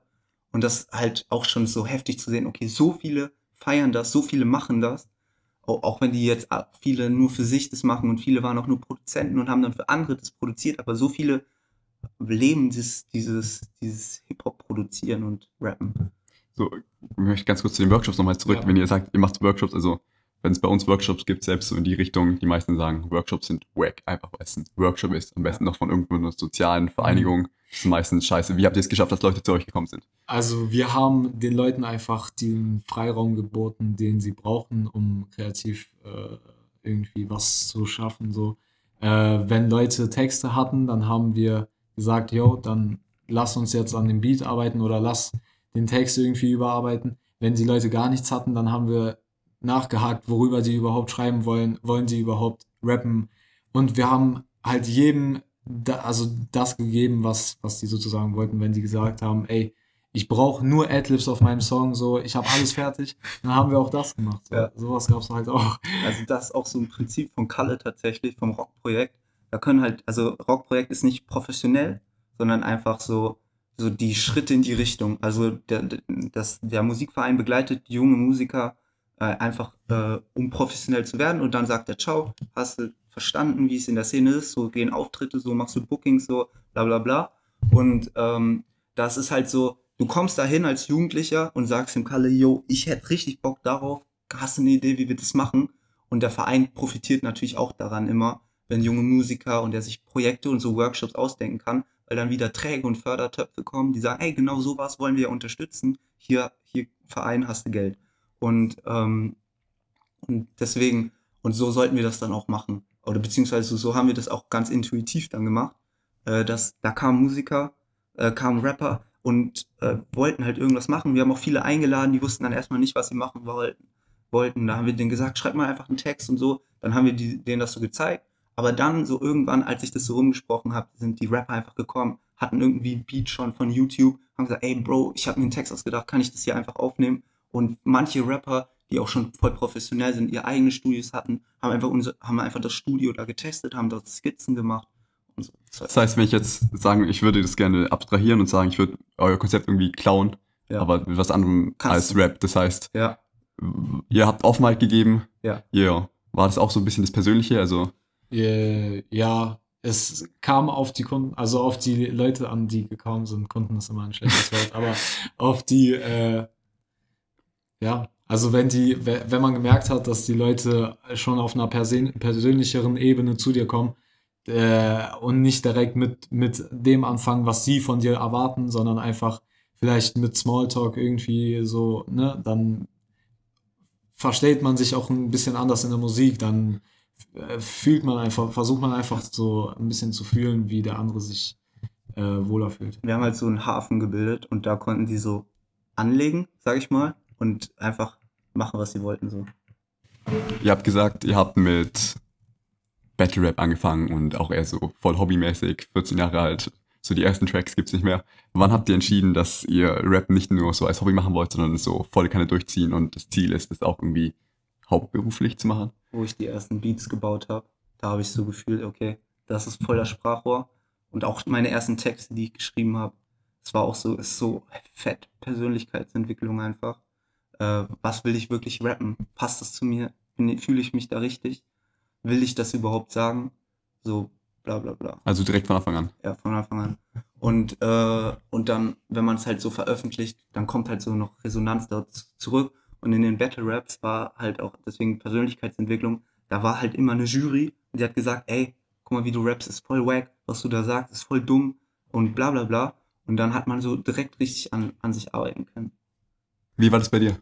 Und das halt auch schon so heftig zu sehen, okay, so viele feiern das, so viele machen das. Auch, auch wenn die jetzt ah, viele nur für sich das machen und viele waren auch nur Produzenten und haben dann für andere das produziert, aber so viele leben dieses, dieses, dieses Hip-Hop produzieren und rappen. So, ich möchte ganz kurz zu den Workshops nochmal zurück. Ja. Wenn ihr sagt, ihr macht Workshops, also wenn es bei uns Workshops gibt, selbst so in die Richtung, die meisten sagen, Workshops sind wack, einfach weil es ein Workshop ist. Am besten noch von irgendwo einer sozialen Vereinigung. Das ist meistens scheiße. Wie habt ihr es geschafft, dass Leute zu euch gekommen sind? Also wir haben den Leuten einfach den Freiraum geboten, den sie brauchen, um kreativ äh, irgendwie was zu schaffen. So, äh, wenn Leute Texte hatten, dann haben wir gesagt, yo, dann lass uns jetzt an dem Beat arbeiten oder lass den Text irgendwie überarbeiten. Wenn die Leute gar nichts hatten, dann haben wir nachgehakt, worüber die überhaupt schreiben wollen, wollen die überhaupt rappen. Und wir haben halt jedem da, also das gegeben, was, was die sozusagen wollten, wenn die gesagt haben, ey, ich brauche nur Adlibs auf meinem Song, so, ich habe alles fertig, dann haben wir auch das gemacht. So. Ja. Sowas gab es halt auch. Also das ist auch so ein Prinzip von Kalle tatsächlich, vom Rockprojekt. Da können halt, also Rockprojekt ist nicht professionell, sondern einfach so, so die Schritte in die Richtung. Also der, das, der Musikverein begleitet junge Musiker äh, einfach, äh, um professionell zu werden und dann sagt er, ciao, hast du verstanden, wie es in der Szene ist. So gehen Auftritte, so machst du Bookings, so bla bla bla. Und ähm, das ist halt so, du kommst dahin als Jugendlicher und sagst dem Kalle, yo, ich hätte richtig Bock darauf, hast du eine Idee, wie wir das machen? Und der Verein profitiert natürlich auch daran immer, wenn junge Musiker und der sich Projekte und so Workshops ausdenken kann, weil dann wieder Träge und Fördertöpfe kommen, die sagen, ey, genau sowas wollen wir unterstützen. Hier, hier Verein hast du Geld. Und, ähm, und deswegen, und so sollten wir das dann auch machen. Oder beziehungsweise so haben wir das auch ganz intuitiv dann gemacht. Äh, dass, da kamen Musiker, äh, kamen Rapper und äh, wollten halt irgendwas machen. Wir haben auch viele eingeladen, die wussten dann erstmal nicht, was sie machen wollten. wollten. Da haben wir denen gesagt, schreib mal einfach einen Text und so. Dann haben wir die, denen das so gezeigt. Aber dann so irgendwann, als ich das so rumgesprochen habe, sind die Rapper einfach gekommen, hatten irgendwie ein Beat schon von YouTube, haben gesagt, ey Bro, ich habe mir einen Text ausgedacht, kann ich das hier einfach aufnehmen? Und manche Rapper, die auch schon voll professionell sind, ihre eigenen Studios hatten, haben einfach, unser, haben einfach das Studio da getestet, haben dort Skizzen gemacht. Und so. Das heißt, wenn ich jetzt sagen, ich würde das gerne abstrahieren und sagen, ich würde euer Konzept irgendwie klauen, Ja. aber mit was anderem Kannst als du. Rap. Das heißt, Ja, ihr habt Off-Mic gegeben. Ja. Yeah. War das auch so ein bisschen das Persönliche? Also, Äh, ja, es kam auf die Kunden, also auf die Leute an, die gekommen sind. Kunden ist immer ein schlechtes Wort, aber auf die, äh, ja, also wenn die, we- wenn man gemerkt hat, dass die Leute schon auf einer persön persönlicheren Ebene zu dir kommen äh, und nicht direkt mit, mit dem anfangen, was sie von dir erwarten, sondern einfach vielleicht mit Smalltalk irgendwie so, ne, dann versteht man sich auch ein bisschen anders in der Musik, dann äh, fühlt man einfach, versucht man einfach so ein bisschen zu fühlen, wie der andere sich äh, wohler fühlt. wir haben halt so einen Hafen gebildet und da konnten die so anlegen, sag ich mal, und einfach machen, was sie wollten. So. ihr habt gesagt, ihr habt mit Battle Rap angefangen und auch eher so voll hobbymäßig, 14 Jahre alt. So die ersten Tracks gibt's nicht mehr. Wann habt ihr entschieden, dass ihr Rap nicht nur so als Hobby machen wollt, sondern so volle Kanne durchziehen und das Ziel ist, das auch irgendwie hauptberuflich zu machen? wo ich die ersten Beats gebaut habe, da habe ich so gefühlt, okay, das ist voll das Sprachrohr. Und auch meine ersten Texte, die ich geschrieben habe, es war auch so, ist so fett Persönlichkeitsentwicklung einfach. Äh, was will ich wirklich rappen? Passt das zu mir? Fühle ich mich da richtig? Will ich das überhaupt sagen? So, bla bla bla. Also direkt von Anfang an. Ja, von Anfang an. Und, äh, und dann, wenn man es halt so veröffentlicht, dann kommt halt so noch Resonanz da z- zurück. Und in den Battle Raps war halt auch deswegen Persönlichkeitsentwicklung, da war halt immer eine Jury und die hat gesagt, ey, guck mal, wie du rappst, ist voll wack, was du da sagst, ist voll dumm und bla bla bla. Und dann hat man so direkt richtig an, an sich arbeiten können. Wie war das bei dir?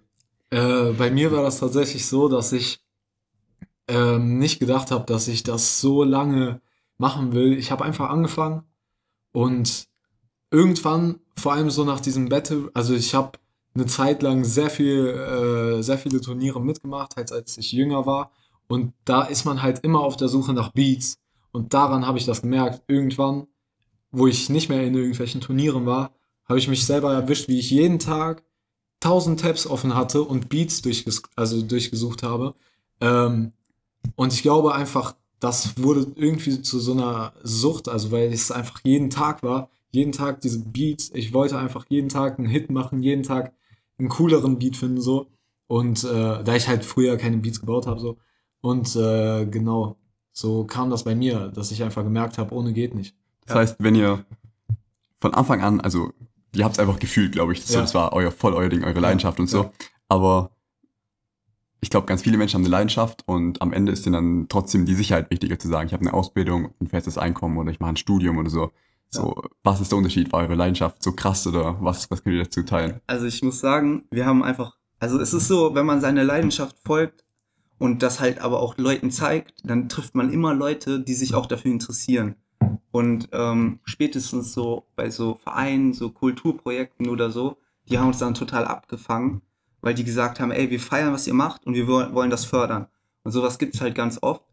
Äh, bei mir war das tatsächlich so, dass ich ähm, nicht gedacht habe, dass ich das so lange machen will. Ich habe einfach angefangen und irgendwann, vor allem so nach diesem Battle, also ich habe eine Zeit lang sehr viel, äh, sehr viele Turniere mitgemacht, halt als ich jünger war. Und da ist man halt immer auf der Suche nach Beats. Und daran habe ich das gemerkt. Irgendwann, wo ich nicht mehr in irgendwelchen Turnieren war, habe ich mich selber erwischt, wie ich jeden Tag 1000 Tabs offen hatte und Beats durchges also durchgesucht habe. Ähm, und ich glaube einfach, das wurde irgendwie zu so einer Sucht, also weil es einfach jeden Tag war, jeden Tag diese Beats. Ich wollte einfach jeden Tag einen Hit machen, jeden Tag einen cooleren Beat finden so. Und äh, da ich halt früher keine Beats gebaut habe so. Und äh, genau, so kam das bei mir, dass ich einfach gemerkt habe, ohne geht nicht. Das heißt, wenn ihr von Anfang an, also ihr habt es einfach gefühlt, glaube ich, so, Ja. das war euer voll euer Ding, eure Ja, Leidenschaft und so. ja. Aber ich glaube, ganz viele Menschen haben eine Leidenschaft und am Ende ist ihnen dann trotzdem die Sicherheit wichtiger zu sagen, ich habe eine Ausbildung, ein festes Einkommen oder ich mache ein Studium oder so. So, was ist der Unterschied? War eure Leidenschaft so krass oder was, was könnt ihr dazu teilen? Also ich muss sagen, wir haben einfach, also es ist so, wenn man seiner Leidenschaft folgt und das halt aber auch Leuten zeigt, dann trifft man immer Leute, die sich auch dafür interessieren. Und ähm, spätestens so bei so Vereinen, so Kulturprojekten oder so, die haben uns dann total abgefangen, weil die gesagt haben, ey, wir feiern, was ihr macht und wir wollen, wollen das fördern. Und sowas gibt's halt ganz oft.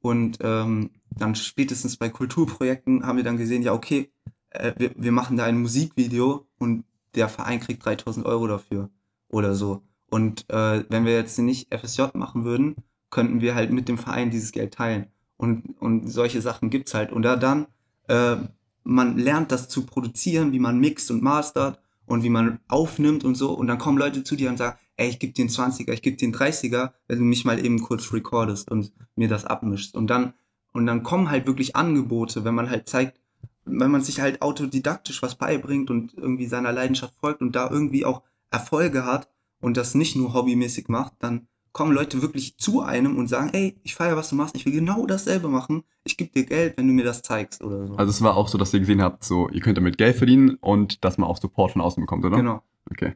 Und ähm, dann spätestens bei Kulturprojekten haben wir dann gesehen, ja, okay, äh, wir, wir machen da ein Musikvideo und der Verein kriegt 3000 Euro dafür oder so. Und äh, wenn wir jetzt nicht FSJ machen würden, könnten wir halt mit dem Verein dieses Geld teilen. Und, und solche Sachen gibt's halt. Und da dann, äh, man lernt das zu produzieren, wie man mixt und mastert und wie man aufnimmt und so. Und dann kommen Leute zu dir und sagen, ey, ich gebe dir einen 20er, ich gebe dir einen 30er, wenn du mich mal eben kurz recordest und mir das abmischst. Und dann, und dann kommen halt wirklich Angebote, wenn man halt zeigt, wenn man sich halt autodidaktisch was beibringt und irgendwie seiner Leidenschaft folgt und da irgendwie auch Erfolge hat und das nicht nur hobbymäßig macht, dann kommen Leute wirklich zu einem und sagen, ey, ich feiere, was du machst, ich will genau dasselbe machen, ich gebe dir Geld, wenn du mir das zeigst oder so. Also es war auch so, dass ihr gesehen habt, so ihr könnt damit Geld verdienen und dass man auch Support von außen bekommt, oder? Genau. Okay.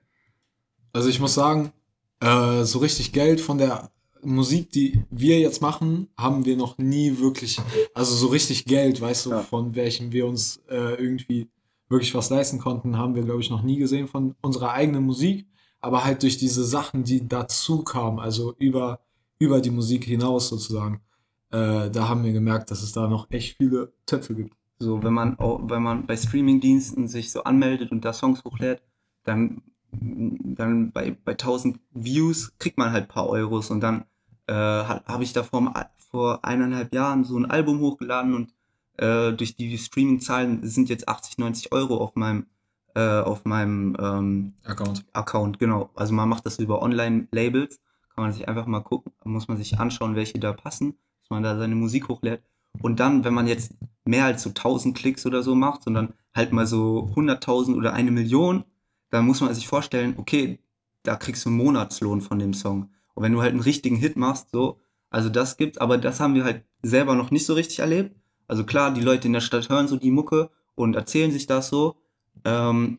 Also ich muss sagen, äh, so richtig Geld von der Musik, die wir jetzt machen, haben wir noch nie wirklich, also so richtig Geld, weißt du, Ja. von welchem wir uns äh, irgendwie wirklich was leisten konnten, haben wir, glaube ich, noch nie gesehen von unserer eigenen Musik, aber halt durch diese Sachen, die dazu kamen, also über, über die Musik hinaus sozusagen, äh, da haben wir gemerkt, dass es da noch echt viele Töpfe gibt. So, wenn man wenn man bei Streamingdiensten sich so anmeldet und da Songs hochlädt, dann, dann bei, bei 1000 Views kriegt man halt ein paar Euros und dann äh, habe ich da vor, vor eineinhalb Jahren so ein Album hochgeladen und äh, durch die Streaming-Zahlen sind jetzt 80, 90 Euro auf meinem, äh, auf meinem ähm, Account. Account, genau. Also man macht das über Online-Labels, kann man sich einfach mal gucken, muss man sich anschauen, welche da passen, dass man da seine Musik hochlädt. Und dann, wenn man jetzt mehr als so 1000 Klicks oder so macht, sondern halt mal so 100.000 oder eine Million, dann muss man sich vorstellen, okay, da kriegst du einen Monatslohn von dem Song. Und wenn du halt einen richtigen Hit machst, so, also das gibt's, aber das haben wir halt selber noch nicht so richtig erlebt. Also klar, die Leute in der Stadt hören so die Mucke und erzählen sich das so, ähm,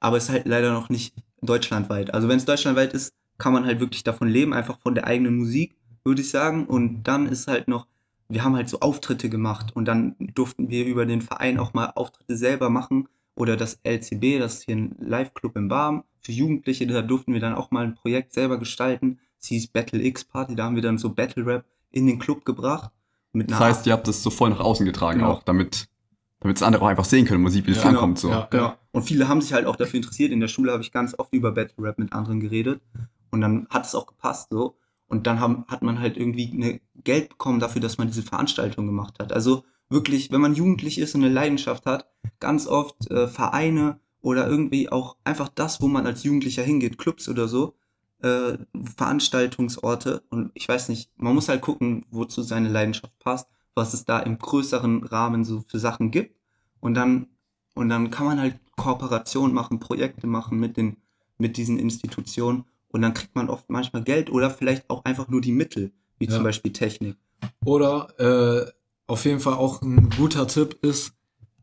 aber es ist halt leider noch nicht deutschlandweit. Also wenn es deutschlandweit ist, kann man halt wirklich davon leben, einfach von der eigenen Musik, würde ich sagen. Und dann ist halt noch, wir haben halt so Auftritte gemacht und dann durften wir über den Verein auch mal Auftritte selber machen. Oder das LCB, das ist hier ein Live-Club im Barm für Jugendliche, da durften wir dann auch mal ein Projekt selber gestalten. Es hieß Battle X Party, da haben wir dann so Battle Rap in den Club gebracht. Das heißt, ihr habt das so voll nach außen getragen Genau. auch, damit damit es andere auch einfach sehen können, Musik, wie das Ja, ankommt. So. ja. Genau. Und viele haben sich halt auch dafür interessiert. In der Schule habe ich ganz oft über Battle Rap mit anderen geredet. Und dann hat es auch gepasst so. Und dann haben, hat man halt irgendwie eine Geld bekommen dafür, dass man diese Veranstaltung gemacht hat. Also wirklich, wenn man jugendlich ist und eine Leidenschaft hat, ganz oft äh, Vereine oder irgendwie auch einfach das, wo man als Jugendlicher hingeht, Clubs oder so, äh, Veranstaltungsorte. Und ich weiß nicht, man muss halt gucken, wozu seine Leidenschaft passt, was es da im größeren Rahmen so für Sachen gibt. Und dann, und dann kann man halt Kooperationen machen, Projekte machen mit den, mit diesen Institutionen. Und dann kriegt man oft manchmal Geld oder vielleicht auch einfach nur die Mittel, wie Ja. zum Beispiel Technik. Oder äh, auf jeden Fall auch ein guter Tipp ist,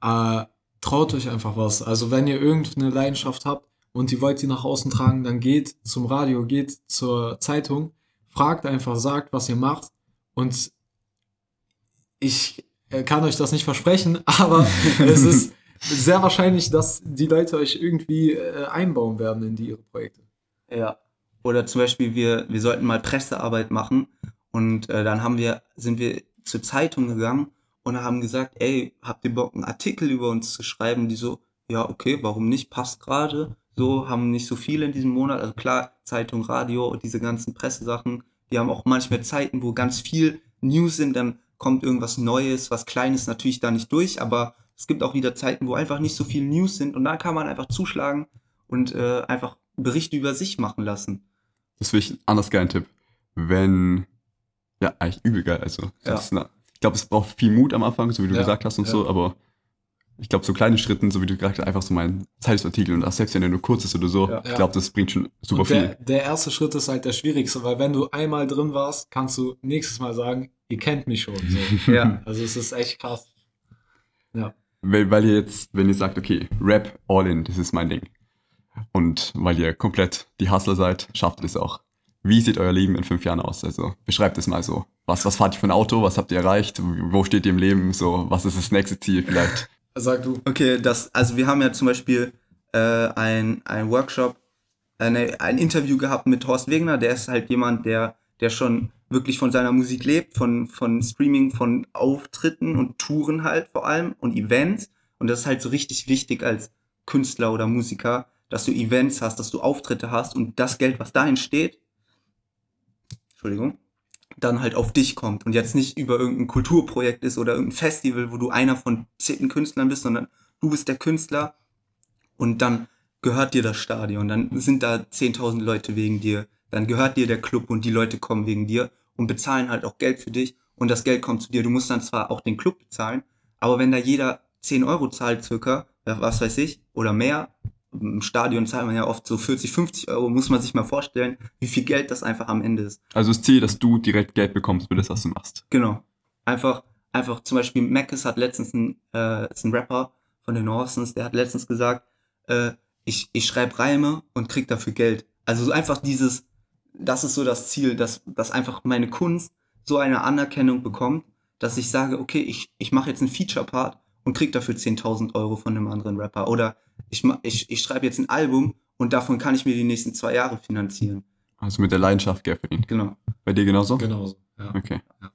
äh, traut euch einfach was. Also wenn ihr irgendeine Leidenschaft habt und die wollt ihr nach außen tragen, dann geht zum Radio, geht zur Zeitung, fragt einfach, sagt, was ihr macht. Und ich äh, kann euch das nicht versprechen, aber es ist sehr wahrscheinlich, dass die Leute euch irgendwie äh, einbauen werden in die ihre Projekte. Ja. Oder zum Beispiel, wir, wir sollten mal Pressearbeit machen und äh, dann haben wir, sind wir zur Zeitung gegangen und haben gesagt, ey, habt ihr Bock, einen Artikel über uns zu schreiben? Die so, ja, okay, warum nicht? Passt gerade. So, haben nicht so viele in diesem Monat. Also klar, Zeitung, Radio und diese ganzen Pressesachen, die haben auch manchmal Zeiten, wo ganz viel News sind, dann kommt irgendwas Neues, was Kleines natürlich da nicht durch, aber es gibt auch wieder Zeiten, wo einfach nicht so viel News sind und da kann man einfach zuschlagen und äh, einfach Berichte über sich machen lassen. Das finde ich ein anders geilen Tipp. Wenn, ja, eigentlich übel geil. Also, Ja. das ist eine, ich glaube, es braucht viel Mut am Anfang, so wie du Ja, gesagt hast und ja. so, aber ich glaube, so kleine Schritten, so wie du gesagt hast, einfach so mein Zeitungsartikel und das selbst wenn der nur kurz ist oder so, Ja. ich glaube, das bringt schon super der, viel. der erste Schritt ist halt der schwierigste, weil wenn du einmal drin warst, kannst du nächstes Mal sagen, ihr kennt mich schon. So. Ja. Also es ist echt krass. Weil, weil ihr jetzt, wenn ihr sagt, okay, Rap all in, das ist mein Ding. Und weil ihr komplett die Hustler seid, schafft ihr das auch. Wie sieht euer Leben in fünf Jahren aus? Also beschreibt es mal so. Was, was fahrt ihr für ein Auto? Was habt ihr erreicht? Wo steht ihr im Leben? So, was ist das nächste Ziel vielleicht? Sag du. Okay, das, also wir haben ja zum Beispiel äh, ein, ein Workshop, eine, ein Interview gehabt mit Horst Wegner, der ist halt jemand, der, der schon wirklich von seiner Musik lebt, von, von Streaming, von Auftritten und Touren halt vor allem und Events. Und das ist halt so richtig wichtig als Künstler oder Musiker, dass du Events hast, dass du Auftritte hast und das Geld, was da entsteht, Entschuldigung, dann halt auf dich kommt und jetzt nicht über irgendein Kulturprojekt ist oder irgendein Festival, wo du einer von zehn Künstlern bist, sondern du bist der Künstler und dann gehört dir das Stadion, dann sind da 10.000 Leute wegen dir, dann gehört dir der Club und die Leute kommen wegen dir und bezahlen halt auch Geld für dich und das Geld kommt zu dir. Du musst dann zwar auch den Club bezahlen, aber wenn da jeder 10 Euro zahlt circa, was weiß ich, oder mehr, im Stadion zahlt man ja oft so 40, 50 Euro, muss man sich mal vorstellen, wie viel Geld das einfach am Ende ist. Also das Ziel, dass du direkt Geld bekommst für das, was du machst. Genau. Einfach, einfach zum Beispiel Mackes hat letztens ein, äh, ist ein Rapper von den Orsons, der hat letztens gesagt, äh, ich, ich schreibe Reime und krieg dafür Geld. Also so einfach dieses, das ist so das Ziel, dass, dass einfach meine Kunst so eine Anerkennung bekommt, dass ich sage, okay, ich, ich mache jetzt einen Feature-Part und krieg dafür 10.000 Euro von einem anderen Rapper. Oder ich, ich, ich schreibe jetzt ein Album und davon kann ich mir die nächsten zwei Jahre finanzieren. Also mit der Leidenschaft verdienen. Genau. Bei dir genauso? Genauso, ja. Okay. Ja.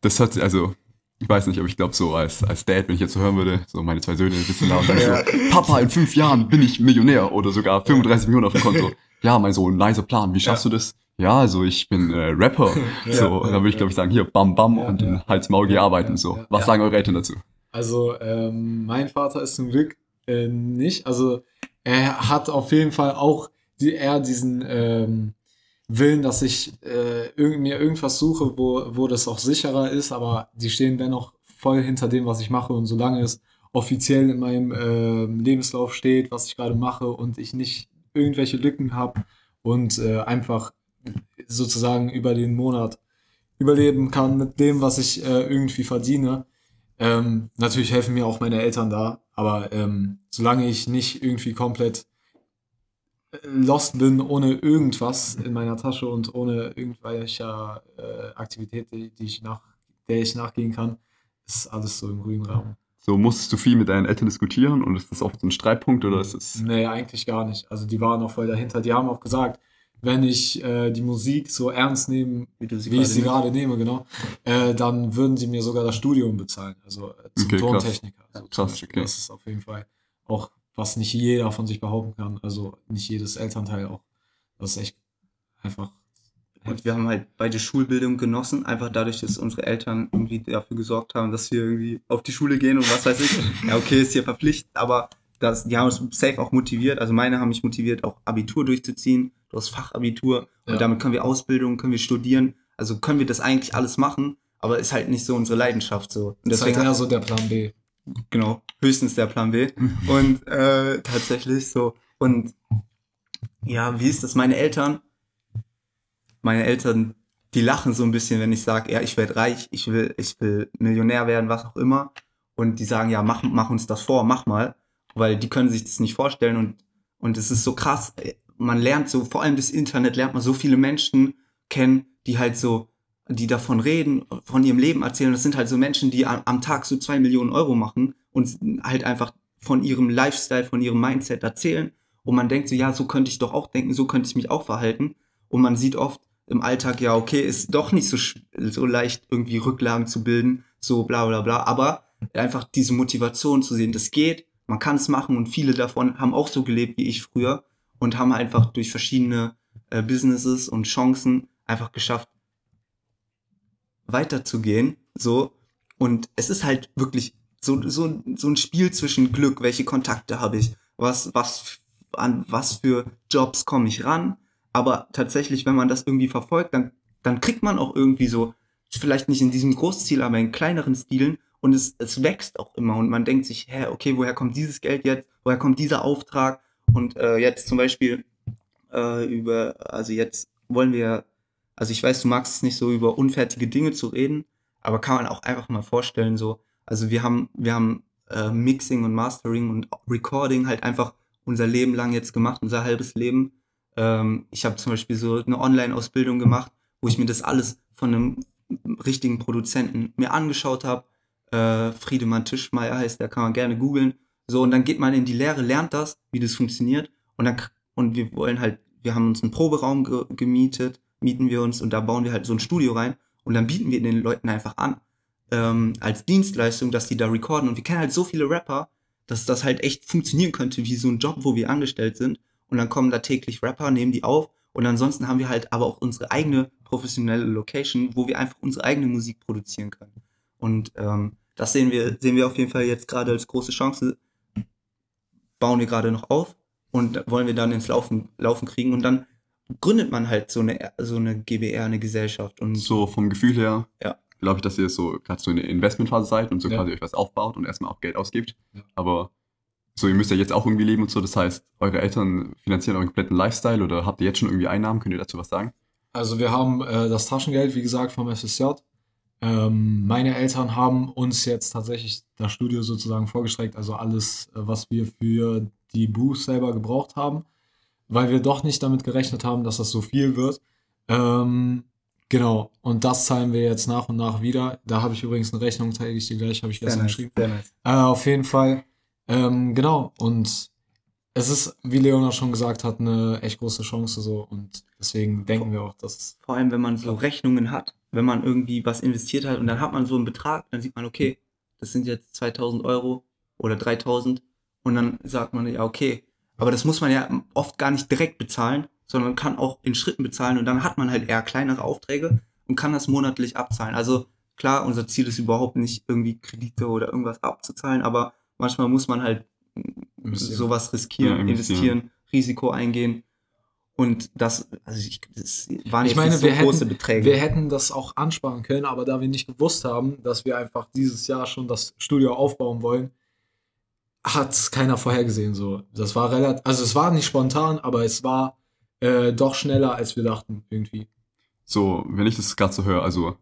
Das hat sich, also, ich weiß nicht, aber ich glaube so als, als Dad, wenn ich jetzt so hören würde, so meine zwei Söhne sitzen da und sagen so, Papa, in fünf Jahren bin ich Millionär oder sogar 35 Millionen auf dem Konto. Ja, mein Sohn, nicer Plan. Wie schaffst Ja. du das? Ja, also ich bin äh, Rapper. so, und dann würde ich glaube ich sagen, hier, bam, bam Ja, und in ja. Hals, Maul, geh Ja, arbeiten. ja, so. Was Ja. sagen eure Eltern dazu? Also, ähm, mein Vater ist zum Glück äh, nicht. Also, er hat auf jeden Fall auch die, eher diesen ähm, Willen, dass ich äh, irgend, mir irgendwas suche, wo, wo das auch sicherer ist, aber die stehen dennoch voll hinter dem, was ich mache. Und solange es offiziell in meinem ähm, Lebenslauf steht, was ich gerade mache und ich nicht irgendwelche Lücken habe und äh, einfach sozusagen über den Monat überleben kann mit dem, was ich äh, irgendwie verdiene, ähm, natürlich helfen mir auch meine Eltern da, aber ähm, solange ich nicht irgendwie komplett äh, lost bin, ohne irgendwas in meiner Tasche und ohne irgendwelcher äh, Aktivität, die, die ich nach, der ich nachgehen kann, ist alles so im grünen Rahmen. So, musstest du viel mit deinen Eltern diskutieren und ist das oft so ein Streitpunkt oder ist es. Nee, eigentlich gar nicht. Also die waren auch voll dahinter. Die haben auch gesagt, wenn ich äh, die Musik so ernst nehme, Wie du sie wie ich sie gerade nehme, genau, äh, dann würden sie mir sogar das Studium bezahlen. Also äh, zum Okay, krass. Tontechniker. Also Krass, zum Beispiel. okay. Das ist auf jeden Fall auch, was nicht jeder von sich behaupten kann. Also nicht jedes Elternteil auch. Das ist echt einfach. Und wir haben halt beide Schulbildung genossen, einfach dadurch, dass unsere Eltern irgendwie dafür gesorgt haben, dass wir irgendwie auf die Schule gehen und was weiß ich. Ja, okay, ist hier verpflichtend, aber das, die haben uns safe auch motiviert. Also meine haben mich motiviert, auch Abitur durchzuziehen. Du hast Fachabitur Ja. und damit können wir Ausbildung, können wir studieren. Also können wir das eigentlich alles machen, aber ist halt nicht so unsere Leidenschaft so. Und Das ist halt deswegen eher so der Plan B. genau, höchstens der Plan B. Und äh, tatsächlich so. Und ja, wie ist das? Meine Eltern, meine Eltern, die lachen so ein bisschen, wenn ich sage, ja, ich werde reich, ich will, ich will Millionär werden, was auch immer. Und die sagen, ja, mach, mach uns das vor, mach mal. Weil die können sich das nicht vorstellen und, und es ist so krass. Man lernt so, vor allem das Internet lernt man so viele Menschen kennen, die halt so, die davon reden, von ihrem Leben erzählen. Das sind halt so Menschen, die am, am Tag so zwei Millionen Euro machen und halt einfach von ihrem Lifestyle, von ihrem Mindset erzählen. Und man denkt so, ja, so könnte ich doch auch denken, so könnte ich mich auch verhalten. Und man sieht oft im Alltag, ja, okay, ist doch nicht so, so leicht, irgendwie Rücklagen zu bilden, so bla bla bla. Aber einfach diese Motivation zu sehen, das geht, man kann es machen und viele davon haben auch so gelebt wie ich früher und haben einfach durch verschiedene äh, Businesses und Chancen einfach geschafft, weiterzugehen. So. Und es ist halt wirklich so, so, so ein Spiel zwischen Glück, welche Kontakte habe ich, was, was, an was für Jobs komme ich ran. Aber tatsächlich, wenn man das irgendwie verfolgt, dann, dann kriegt man auch irgendwie so, vielleicht nicht in diesem Großziel, aber in kleineren Stilen. Und es, es wächst auch immer. Und man denkt sich, hä, okay, woher kommt dieses Geld jetzt? Woher kommt dieser Auftrag? Und äh, jetzt zum Beispiel äh, über, also jetzt wollen wir, also ich weiß, du magst es nicht so über unfertige Dinge zu reden, aber kann man auch einfach mal vorstellen, so, also wir haben, wir haben äh, Mixing und Mastering und Recording halt einfach unser Leben lang jetzt gemacht, unser halbes Leben. Ähm, ich habe zum Beispiel so eine Online-Ausbildung gemacht, wo ich mir das alles von einem richtigen Produzenten mir angeschaut habe. Äh, Friedemann Tischmeier heißt der, kann man gerne googeln. So, und dann geht man in die Lehre, lernt das, wie das funktioniert. Und dann, und wir wollen halt, wir haben uns einen Proberaum ge gemietet, mieten wir uns und da bauen wir halt so ein Studio rein. Und dann bieten wir den Leuten einfach an, ähm, als Dienstleistung, dass die da recorden. Und wir kennen halt so viele Rapper, dass das halt echt funktionieren könnte, wie so ein Job, wo wir angestellt sind. Und dann kommen da täglich Rapper, nehmen die auf. Und ansonsten haben wir halt aber auch unsere eigene professionelle Location, wo wir einfach unsere eigene Musik produzieren können. Und ähm, das sehen wir, sehen wir auf jeden Fall jetzt gerade als große Chance. Bauen wir gerade noch auf und wollen wir dann ins Laufen, Laufen kriegen. Und dann gründet man halt so eine, so eine GBR, eine Gesellschaft. Und So vom Gefühl her, Ja. glaube ich, dass ihr so gerade so in der Investmentphase seid und so Ja. quasi euch was aufbaut und erstmal auch Geld ausgibt. Ja. Aber so, ihr müsst ja jetzt auch irgendwie leben und so. Das heißt, eure Eltern finanzieren euren kompletten Lifestyle oder habt ihr jetzt schon irgendwie Einnahmen? Könnt ihr dazu was sagen? Also wir haben äh, das Taschengeld, wie gesagt, vom FSJ. Ähm, meine Eltern haben uns jetzt tatsächlich das Studio sozusagen vorgestreckt, also alles, äh, was wir für die Booth selber gebraucht haben, weil wir doch nicht damit gerechnet haben, dass das so viel wird. Ähm, genau, und das zahlen wir jetzt nach und nach wieder. Da habe ich übrigens eine Rechnung, zeige ich dir gleich, habe ich sehr gestern nice, geschrieben. sehr nice. Äh, auf jeden Fall. Ähm, genau. Und es ist, wie Leona schon gesagt hat, eine echt große Chance so. Und deswegen denken wir auch, dass. Vor allem, wenn man so Rechnungen hat, wenn man irgendwie was investiert hat und dann hat man so einen Betrag, dann sieht man, okay, das sind jetzt 2000 Euro oder 3000 und dann sagt man, ja, okay. Aber das muss man ja oft gar nicht direkt bezahlen, sondern kann auch in Schritten bezahlen und dann hat man halt eher kleinere Aufträge und kann das monatlich abzahlen. Also klar, unser Ziel ist überhaupt nicht irgendwie Kredite oder irgendwas abzuzahlen, aber manchmal muss man halt Investieren. sowas riskieren, Ja, investieren. investieren, Risiko eingehen. Und das, also ich, das waren Ich meine, nicht so wir große hätten, Beträge. wir hätten das auch ansparen können, aber da wir nicht gewusst haben, dass wir einfach dieses Jahr schon das Studio aufbauen wollen, hat keiner vorhergesehen. So, das war relativ, also es war nicht spontan, aber es war äh, doch schneller, als wir dachten irgendwie. So, wenn ich das gerade so höre, also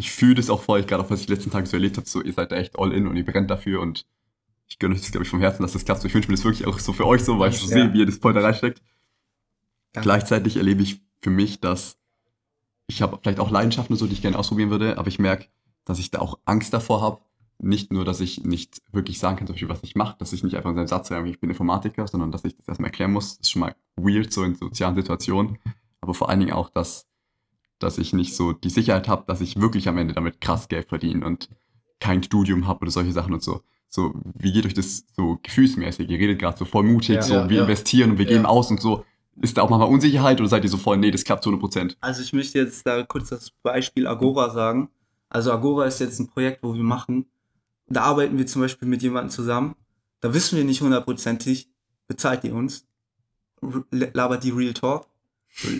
ich fühle das auch voll, gerade auch was ich die letzten Tage so erlebt habe, so ihr seid da echt all in und ihr brennt dafür und ich gönne euch das, glaube ich, vom Herzen, dass das klappt. So, ich wünsche mir das wirklich auch so für euch so, weil ich so Ja. sehe, wie ihr das voll da reinsteckt. Danke. Gleichzeitig erlebe ich für mich, dass ich habe vielleicht auch Leidenschaften und so, die ich gerne ausprobieren würde, aber ich merke, dass ich da auch Angst davor habe. Nicht nur, dass ich nicht wirklich sagen kann, zum Beispiel, was ich mache, dass ich nicht einfach in seinem Satz sage, ich bin Informatiker, sondern dass ich das erstmal erklären muss. Das ist schon mal weird, so in sozialen Situationen. Aber vor allen Dingen auch, dass, dass ich nicht so die Sicherheit habe, dass ich wirklich am Ende damit krass Geld verdiene und kein Studium habe oder solche Sachen und so. So, wie geht euch das so gefühlsmäßig? Ihr redet gerade so voll mutig, Ja. so, Ja, wir ja. investieren und wir geben aus und so. Ist da auch manchmal Unsicherheit oder seid ihr so voll, nee, das klappt zu 100 Prozent? Also ich möchte jetzt da kurz das Beispiel Agora sagen. Also Agora ist jetzt ein Projekt, wo wir machen. Da arbeiten wir zum Beispiel mit jemandem zusammen. Da wissen wir nicht hundertprozentig, bezahlt ihr uns, labert die Real Talk,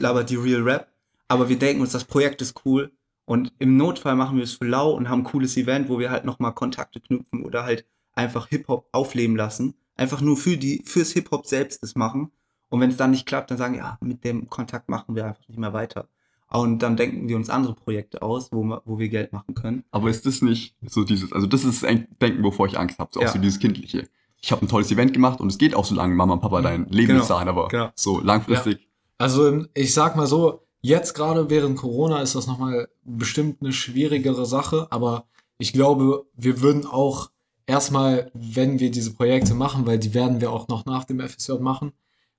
labert die Real Rap. Aber wir denken uns, das Projekt ist cool. Und im Notfall machen wir es für lau und haben ein cooles Event, wo wir halt nochmal Kontakte knüpfen oder halt einfach Hip-Hop aufleben lassen. Einfach nur für die, fürs Hip-Hop selbst das machen. Und wenn es dann nicht klappt, dann sagen, ja, mit dem Kontakt machen wir einfach nicht mehr weiter. Und dann denken wir uns andere Projekte aus, wo, wir- wo wir Geld machen können. Aber ist das nicht so dieses, also das ist ein Denken, wovor ich Angst habe, so auch Ja. so dieses Kindliche. Ich habe ein tolles Event gemacht und es geht auch so lange, Mama und Papa dein Leben Genau, bezahlen, aber genau. so langfristig. Also ich sag mal so, jetzt gerade während Corona ist das nochmal bestimmt eine schwierigere Sache, aber ich glaube, wir würden auch erstmal, wenn wir diese Projekte machen, weil die werden wir auch noch nach dem FSJ machen,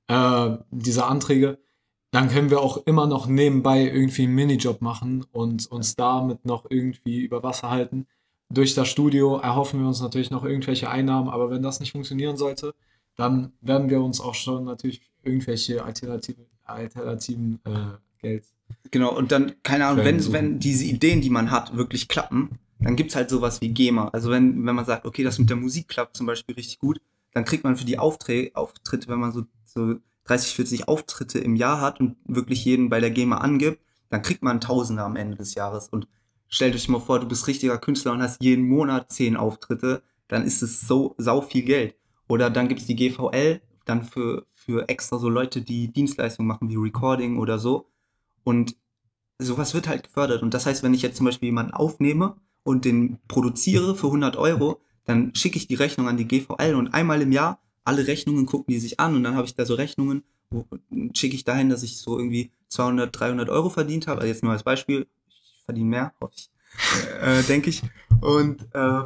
äh, diese Anträge, dann können wir auch immer noch nebenbei irgendwie einen Minijob machen und uns damit noch irgendwie über Wasser halten. Durch das Studio erhoffen wir uns natürlich noch irgendwelche Einnahmen, aber wenn das nicht funktionieren sollte, dann werden wir uns auch schon natürlich irgendwelche Alternative, alternativen äh, Geld. Genau, und dann, keine Ahnung, wenn, wenn diese Ideen, die man hat, wirklich klappen, dann gibt's halt sowas wie GEMA. Also wenn, wenn man sagt, okay, das mit der Musik klappt zum Beispiel richtig gut, dann kriegt man für die Aufträge, Auftritte, wenn man so, so 30, 40 Auftritte im Jahr hat und wirklich jeden bei der GEMA angibt, dann kriegt man Tausende am Ende des Jahres. Und stellt euch mal vor, du bist richtiger Künstler und hast jeden Monat 10 Auftritte, dann ist es so sau viel Geld. Oder dann gibt's die GVL, dann für, für extra so Leute, die Dienstleistungen machen wie Recording oder so. Und sowas wird halt gefördert. Und das heißt, wenn ich jetzt zum Beispiel jemanden aufnehme und den produziere für 100 Euro, dann schicke ich die Rechnung an die GVL und einmal im Jahr alle Rechnungen gucken die sich an und dann habe ich da so Rechnungen, wo schicke ich dahin, dass ich so irgendwie 200, 300 Euro verdient habe. Also jetzt nur als Beispiel. Ich verdiene mehr, hoffe ich. äh, denke ich. Und äh,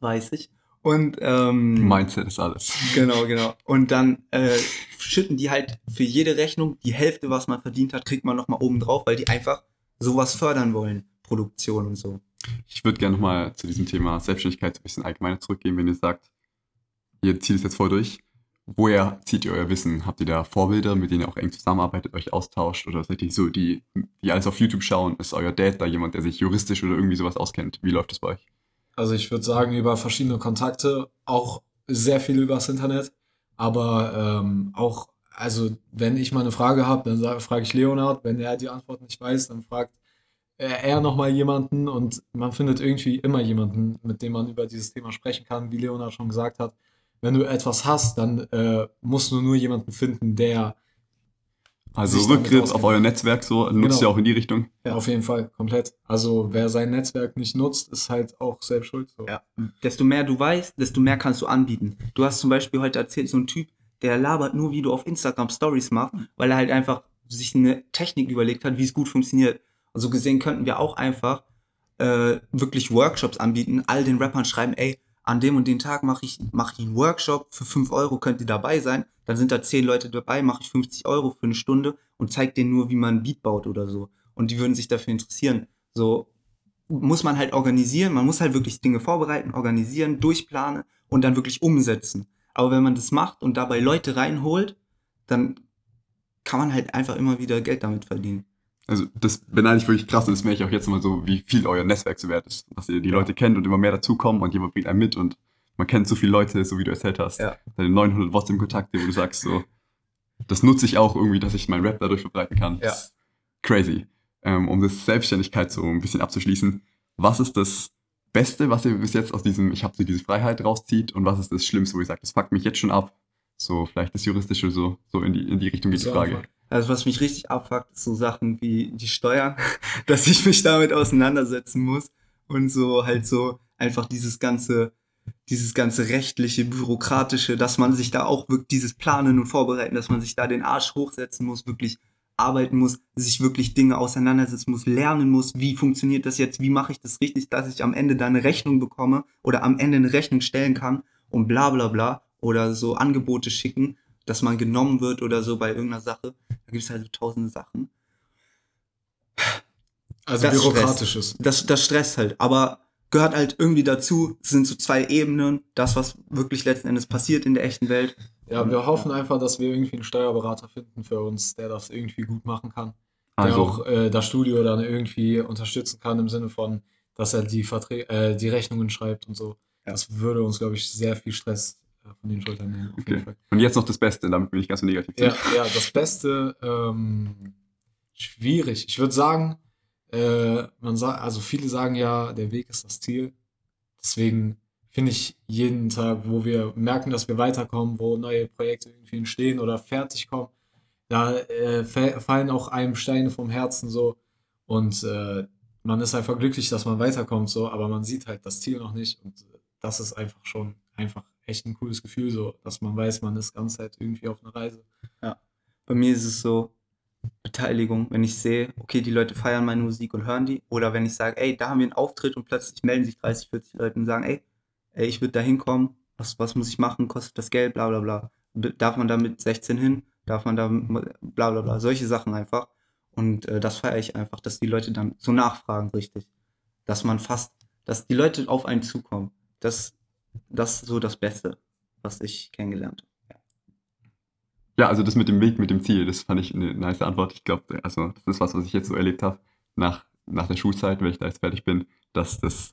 weiß ich. Und ähm, Mindset ist alles. Genau, genau. Und dann äh, schütten die halt für jede Rechnung die Hälfte, was man verdient hat, kriegt man nochmal oben drauf, weil die einfach sowas fördern wollen. Produktion und so. Ich würde gerne nochmal zu diesem Thema Selbstständigkeit so ein bisschen allgemeiner zurückgehen, wenn ihr sagt, ihr zieht es jetzt voll durch. Woher zieht ihr euer Wissen? Habt ihr da Vorbilder, mit denen ihr auch eng zusammenarbeitet, euch austauscht? Oder seid ihr so die, die alles auf YouTube schauen? Ist euer Dad da jemand, der sich juristisch oder irgendwie sowas auskennt? Wie läuft das bei euch? Also ich würde sagen, über verschiedene Kontakte, auch sehr viel übers Internet, aber ähm, auch also wenn ich mal eine Frage habe, dann frage ich Leonard. Wenn er die Antwort nicht weiß, dann fragt er nochmal jemanden und man findet irgendwie immer jemanden, mit dem man über dieses Thema sprechen kann, wie Leonard schon gesagt hat. Wenn du etwas hast, dann äh, musst du nur jemanden finden, der also Rückgriff auf euer Netzwerk, so nutzt Genau. ihr auch in die Richtung. Ja, auf jeden Fall, komplett. Also wer sein Netzwerk nicht nutzt, ist halt auch selbst schuld. So. Ja. Desto mehr du weißt, desto mehr kannst du anbieten. Du hast zum Beispiel heute erzählt, so ein Typ, der labert nur, wie du auf Instagram Stories machst, weil er halt einfach sich eine Technik überlegt hat, wie es gut funktioniert. Also gesehen könnten wir auch einfach äh, wirklich Workshops anbieten, all den Rappern schreiben, ey, an dem und dem Tag mache ich, mach ich einen Workshop, für 5 Euro könnt ihr dabei sein. Dann sind da 10 Leute dabei, mache ich 50 Euro für eine Stunde und zeig denen nur, wie man ein Beat baut oder so. Und die würden sich dafür interessieren. So muss man halt organisieren, man muss halt wirklich Dinge vorbereiten, organisieren, durchplanen und dann wirklich umsetzen. Aber wenn man das macht und dabei Leute reinholt, dann kann man halt einfach immer wieder Geld damit verdienen. Also das beneide ich wirklich krass und das merke ich auch jetzt mal so, wie viel euer Netzwerk so wert ist. Dass ihr die Leute kennt und immer mehr dazukommen und jemand bringt einen mit und man kennt so viele Leute, so wie du erzählt hast. Ja. Deine 900 WhatsApp-Kontakte, wo du sagst so, das nutze ich auch irgendwie, dass ich meinen Rap dadurch verbreiten kann. Ja. Crazy. Ähm, um das Selbstständigkeit so ein bisschen abzuschließen, was ist das Beste, was ihr bis jetzt aus diesem, ich habe so diese Freiheit rauszieht und was ist das Schlimmste, wo ihr sagt, das fuckt mich jetzt schon ab? So, vielleicht das Juristische, so, so in die, in die Richtung geht die Frage. einfach. Also was mich richtig abfuckt, ist so Sachen wie die Steuern, dass ich mich damit auseinandersetzen muss und so halt so einfach dieses ganze, dieses ganze rechtliche, bürokratische, dass man sich da auch wirklich dieses Planen und Vorbereiten, dass man sich da den Arsch hochsetzen muss, wirklich arbeiten muss, sich wirklich Dinge auseinandersetzen muss, lernen muss, wie funktioniert das jetzt, wie mache ich das richtig, dass ich am Ende da eine Rechnung bekomme oder am Ende eine Rechnung stellen kann und bla bla bla oder so Angebote schicken, dass man genommen wird oder so bei irgendeiner Sache. Da gibt es halt so tausende Sachen. Also Das bürokratisches. Das, das stresst halt, aber gehört halt irgendwie dazu. Es sind so zwei Ebenen. Das, was wirklich letzten Endes passiert in der echten Welt. Ja, wir hoffen einfach, dass wir irgendwie einen Steuerberater finden für uns, der das irgendwie gut machen kann. Der Also, auch äh, das Studio dann irgendwie unterstützen kann im Sinne von, dass er die, Verträ äh, die Rechnungen schreibt und so. Ja. Das würde uns, glaube ich, sehr viel Stress äh, von den Schultern nehmen. Auf Okay. jeden Fall. und jetzt noch das Beste, damit bin ich ganz so negativ. Ja, ja, das Beste, ähm, schwierig. Ich würde sagen, äh, man sagt, also viele sagen ja, der Weg ist das Ziel. Deswegen finde ich jeden Tag, wo wir merken, dass wir weiterkommen, wo neue Projekte irgendwie entstehen oder fertig kommen, da äh, fa- fallen auch einem Steine vom Herzen so und äh, man ist einfach glücklich, dass man weiterkommt so, aber man sieht halt das Ziel noch nicht und das ist einfach schon einfach echt ein cooles Gefühl so, dass man weiß, man ist ganz Zeit irgendwie auf einer Reise. Bei mir ist es so Beteiligung, wenn ich sehe, okay, die Leute feiern meine Musik und hören die. Oder wenn ich sage, ey, da haben wir einen Auftritt und plötzlich melden sich 30, 40 Leute und sagen, ey, ey ich würde da hinkommen, was, was muss ich machen, kostet das Geld, bla bla bla. Darf man da mit 16 hin? Darf man da bla bla bla. Solche Sachen einfach. Und äh, das feiere ich einfach, dass die Leute dann so nachfragen, richtig. Dass man fast, dass die Leute auf einen zukommen. Das, das ist so das Beste, was ich kennengelernt habe. Ja, also das mit dem Weg, mit dem Ziel, das fand ich eine nice Antwort. Ich glaube, also das ist was, was ich jetzt so erlebt habe nach, nach der Schulzeit, wenn ich da jetzt fertig bin, dass das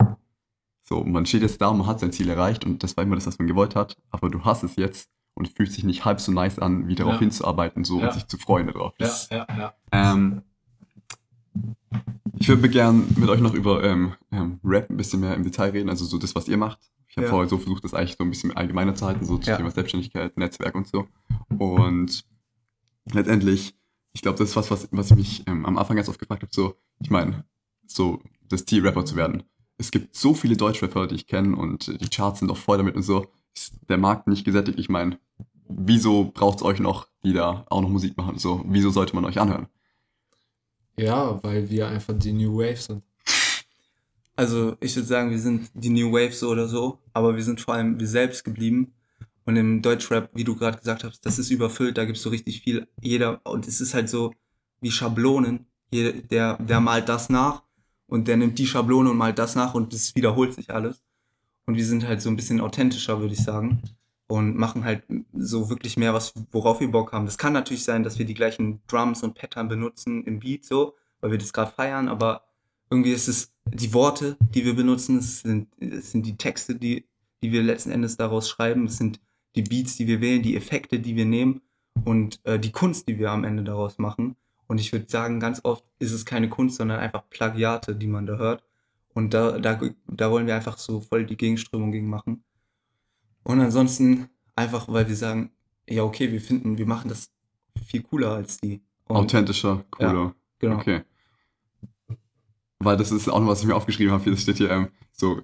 so, man steht jetzt da, man hat sein Ziel erreicht und das war immer das, was man gewollt hat, aber du hast es jetzt und es fühlt sich nicht halb so nice an, wie darauf Ja. hinzuarbeiten so Ja. und sich zu freuen darauf. Ja, ja, ja. ähm, ich würde gern mit euch noch über ähm, ähm, Rap ein bisschen mehr im Detail reden, also so das, was ihr macht. Ich habe Ja. vorher so versucht, das eigentlich so ein bisschen allgemeiner zu halten, so zum Ja. Thema Selbstständigkeit, Netzwerk und so. Und letztendlich, ich glaube, das ist was, was, was ich mich ähm, am Anfang ganz oft gefragt habe, so, ich meine, so das Ziel, Rapper zu werden. Es gibt so viele Deutschrapper, die ich kenne und die Charts sind auch voll damit und so. Ist der Markt nicht gesättigt? Ich meine, wieso braucht es euch noch, die da auch noch Musik machen? So, wieso sollte man euch anhören? Ja, weil wir einfach die New Wave sind. Also ich würde sagen, wir sind die New Wave so oder so, aber wir sind vor allem wir selbst geblieben. Und im Deutschrap, wie du gerade gesagt hast, das ist überfüllt, da gibt's so richtig viel. Jeder, und es ist halt so wie Schablonen. Jeder, der, der malt das nach und der nimmt die Schablone und malt das nach und es wiederholt sich alles. Und wir sind halt so ein bisschen authentischer, würde ich sagen. Und machen halt so wirklich mehr, was, worauf wir Bock haben. Das kann natürlich sein, dass wir die gleichen Drums und Pattern benutzen im Beat so, weil wir das gerade feiern, aber irgendwie ist es die Worte, die wir benutzen, es sind, es sind die Texte, die, die wir letzten Endes daraus schreiben, es sind die Beats, die wir wählen, die Effekte, die wir nehmen. und äh, die Kunst, die wir am Ende daraus machen. Und ich würde sagen, ganz oft ist es keine Kunst, sondern einfach Plagiate, die man da hört. Und da, da, da wollen wir einfach so voll die Gegenströmung gegen machen. Und ansonsten einfach, weil wir sagen, ja, okay, wir finden, wir machen das viel cooler als die. Und, Authentischer, cooler. genau. Okay. Weil das ist auch noch, was ich mir aufgeschrieben habe. Hier steht hier ähm, so,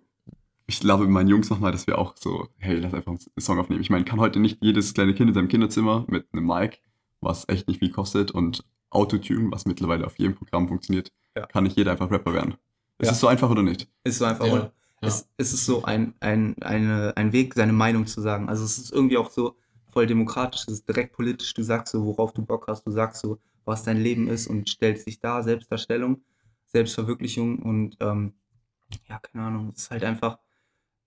ich glaube mit meinen Jungs nochmal, dass wir auch so, hey, lass einfach einen Song aufnehmen. Ich meine, kann heute nicht jedes kleine Kind in seinem Kinderzimmer mit einem Mic, was echt nicht viel kostet, und Autotune, was mittlerweile auf jedem Programm funktioniert, Ja. kann nicht jeder einfach Rapper werden. Ist Ja. es so einfach oder nicht? Ist so einfach. Ja, ja. Es, es ist so ein, ein, eine, ein Weg, seine Meinung zu sagen. Also es ist irgendwie auch so voll demokratisch, es ist direkt politisch. Du sagst so, worauf du Bock hast, du sagst so, was dein Leben ist und stellst dich da, Selbstdarstellung, Selbstverwirklichung und ähm, ja, keine Ahnung, es ist halt einfach,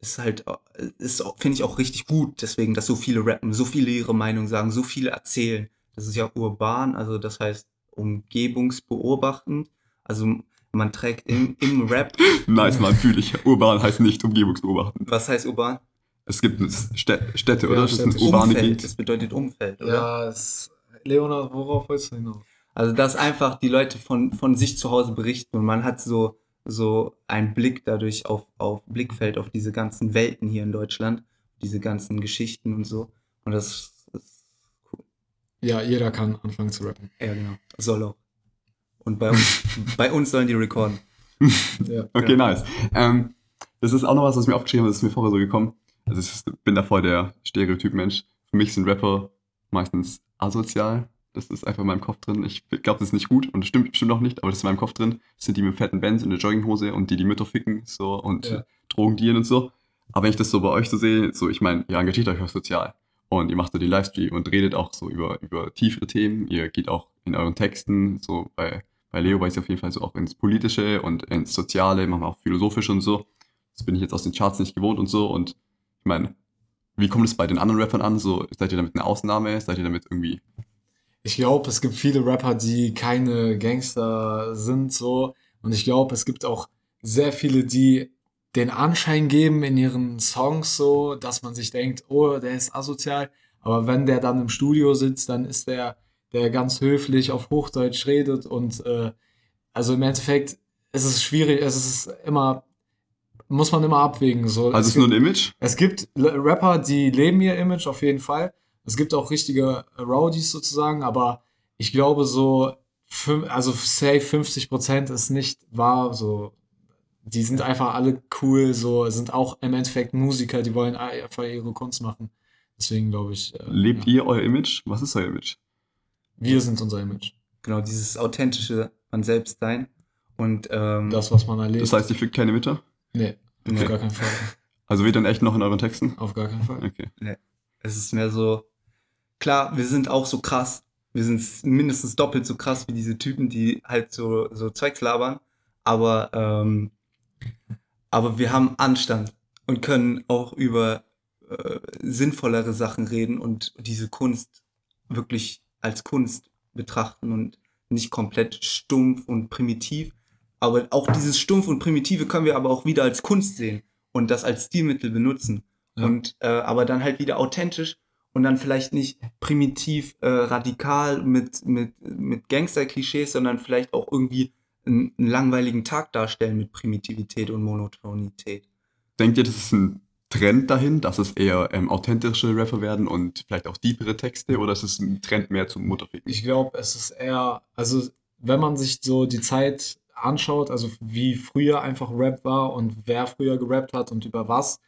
es ist halt, äh, ist, auch- finde ich auch richtig gut, deswegen, dass so viele rappen, so viele ihre Meinung sagen, so viele erzählen. Das ist ja urban, also das heißt umgebungsbeobachtend. Also man trägt im, im Rap Nice, man, fühle ich. Urban heißt nicht umgebungsbeobachten. was heißt urban? Es gibt Stä- Städte, Ja, oder? Das sind Städte. urbane Umfeld. Gebiete. Das bedeutet Umfeld, oder? Ja, es, Leonard, worauf wolltest du hinaus? Also, dass einfach die Leute von, von sich zu Hause berichten und man hat so, so einen Blick dadurch auf, auf Blickfeld auf diese ganzen Welten hier in Deutschland, diese ganzen Geschichten und so. Und das ist cool. Ja, jeder kann anfangen zu rappen. Ja, genau. Soll auch. Und bei uns, bei uns sollen die recorden. Ja. Okay, Ja. nice. Ähm, das ist auch noch was, was mir aufgeschrieben habe, das ist mir vorher so gekommen. Also ich bin da voll der Stereotyp-Mensch. Für mich sind Rapper meistens asozial. Das ist einfach in meinem Kopf drin. Ich glaube, das ist nicht gut und das stimmt bestimmt auch nicht, aber das ist in meinem Kopf drin. Das sind die mit fetten Bands in der Jogginghose und die die Mütter ficken so und Ja. Drogen dealen und so. Aber wenn ich das so bei euch so sehe, so ich meine, ihr engagiert euch auch sozial und ihr macht so die Livestream und redet auch so über, über tiefere Themen. Ihr geht auch in euren Texten, so bei, bei Leo weiß ich auf jeden Fall so auch ins Politische und ins Soziale, manchmal auch philosophisch und so. Das bin ich jetzt aus den Charts nicht gewohnt und so. Und ich meine, wie kommt es bei den anderen Rappern an? So, seid ihr damit eine Ausnahme? Seid ihr damit irgendwie. Ich glaube, es gibt viele Rapper, die keine Gangster sind, so. Und ich glaube, es gibt auch sehr viele, die den Anschein geben in ihren Songs, so, dass man sich denkt, oh, der ist asozial. Aber wenn der dann im Studio sitzt, dann ist der, der ganz höflich auf Hochdeutsch redet und, äh, also im Endeffekt ist es schwierig, es ist immer, muss man immer abwägen, so. Also es Es ist nur gibt- ein Image? es gibt Rapper, die leben ihr Image auf jeden Fall. Es gibt auch richtige Rowdies sozusagen, aber ich glaube so, also safe 50% ist nicht wahr, so. Die sind einfach alle cool, so, sind auch im Endeffekt Musiker, die wollen einfach ihre Kunst machen. Deswegen glaube ich, äh, Lebt ja, ihr euer Image? Was ist euer Image? wir sind unser Image. Genau, dieses authentische man selbst sein. Und ähm, Das, was man erlebt. Das heißt, ihr fickt keine Mütter? nee, Nee. auf gar keinen Fall. Also wird dann echt noch in euren Texten? Auf gar keinen Fall. Okay. es ist mehr so, klar, wir sind auch so krass. Wir sind mindestens doppelt so krass wie diese Typen, die halt so, so Zeugs labern. Aber, ähm, aber wir haben Anstand und können auch über äh, sinnvollere Sachen reden und diese Kunst wirklich als Kunst betrachten und nicht komplett stumpf und primitiv. Aber auch dieses stumpf und primitive können wir aber auch wieder als Kunst sehen und das als Stilmittel benutzen. Ja. Und äh, aber dann halt wieder authentisch und dann vielleicht nicht primitiv äh, radikal mit, mit, mit Gangster-Klischees, sondern vielleicht auch irgendwie einen, einen langweiligen Tag darstellen mit Primitivität und Monotonität. Denkt ihr, das ist ein Trend dahin, dass es eher ähm, authentische Rapper werden und vielleicht auch deepere Texte oder ist es ein Trend mehr zum Mutterficken? Ich glaube, es ist eher, also wenn man sich so die Zeit anschaut, also wie früher einfach Rap war und wer früher gerappt hat und über was,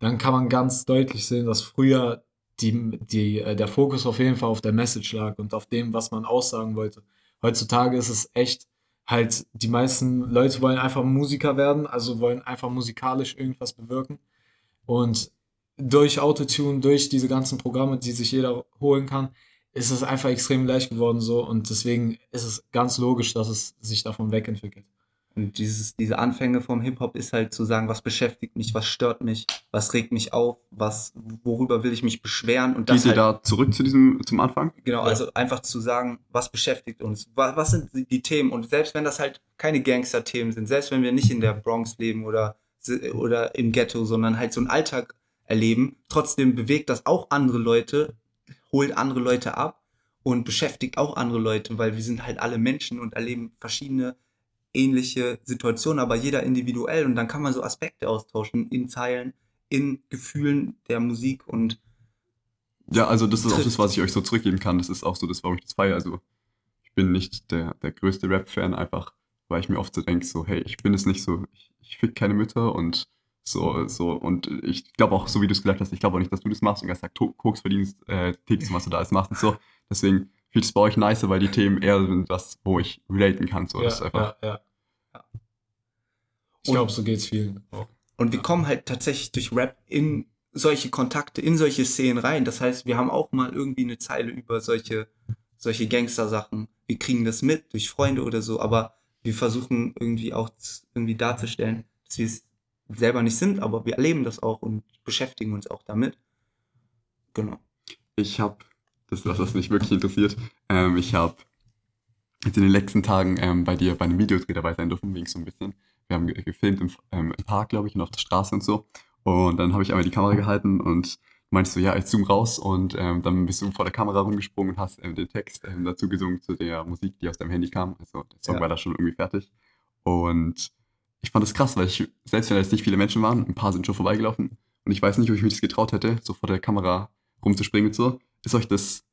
dann kann man ganz deutlich sehen, dass früher die, die, äh, der Fokus auf jeden Fall auf der Message lag und auf dem, was man aussagen wollte. Heutzutage ist es echt halt, die meisten Leute wollen einfach Musiker werden, also wollen einfach musikalisch irgendwas bewirken. Und durch Autotune, durch diese ganzen Programme, die sich jeder holen kann, ist es einfach extrem leicht geworden so und deswegen ist es ganz logisch, dass es sich davon wegentwickelt. Und dieses, diese Anfänge vom Hip-Hop ist halt zu sagen, was beschäftigt mich, was stört mich, was regt mich auf, was, worüber will ich mich beschweren und das Geht ihr halt, da zurück zu diesem, zum Anfang? genau, Ja. also einfach zu sagen, was beschäftigt uns, was, was sind die- die Themen und selbst wenn das halt keine Gangster-Themen sind, selbst wenn wir nicht in der Bronx leben oder, oder im Ghetto, sondern halt so einen Alltag erleben, trotzdem bewegt das auch andere Leute, holt andere Leute ab und beschäftigt auch andere Leute, weil wir sind halt alle Menschen und erleben verschiedene ähnliche Situationen, aber jeder individuell und dann kann man so Aspekte austauschen in Zeilen, in Gefühlen der Musik und ja, also das ist auch das, was ich euch so zurückgeben kann. Das ist auch so das, warum ich das feiere. Also ich bin nicht der, der größte Rap-Fan, einfach weil ich mir oft so denke, so, hey, ich bin es nicht so, ich, ich fick keine Mütter und so, so, und ich glaube auch, so wie du es gesagt hast, ich glaube auch nicht, dass du das machst und ganz Tag Koks verdienst, äh, tägst, was du da alles machst und so. Deswegen finde ich es bei euch nicer, weil die Themen eher sind das, wo ich relaten kann. So, ja, das ist einfach, ja, ja. Ich glaube, so geht es vielen auch. Und wir kommen halt tatsächlich durch Rap in solche Kontakte, in solche Szenen rein. Das heißt, wir haben auch mal irgendwie eine Zeile über solche, solche Gangster-Sachen. Wir kriegen das mit durch Freunde oder so, aber wir versuchen irgendwie auch irgendwie darzustellen, dass wir es selber nicht sind, aber wir erleben das auch und beschäftigen uns auch damit. Genau. Ich habe, das was das mich wirklich interessiert, ähm, ich habe jetzt in den letzten Tagen ähm, bei dir bei einem Videodreh dabei sein dürfen, wegen so ein bisschen. Wir haben gefilmt im, ähm, im Park, glaube ich, und auf der Straße und so. Und dann habe ich einmal die Kamera gehalten und meinte so, ja, ich zoom raus und ähm, dann bist du vor der Kamera rumgesprungen und hast ähm, den Text ähm, dazu gesungen zu der Musik, die aus deinem Handy kam. Also der Song Ja. war da schon irgendwie fertig. Und ich fand das krass, weil ich, selbst wenn da jetzt nicht viele Menschen waren, ein paar sind schon vorbeigelaufen und ich weiß nicht, ob ich mich das getraut hätte, so vor der Kamera rumzuspringen und so. Ist euch das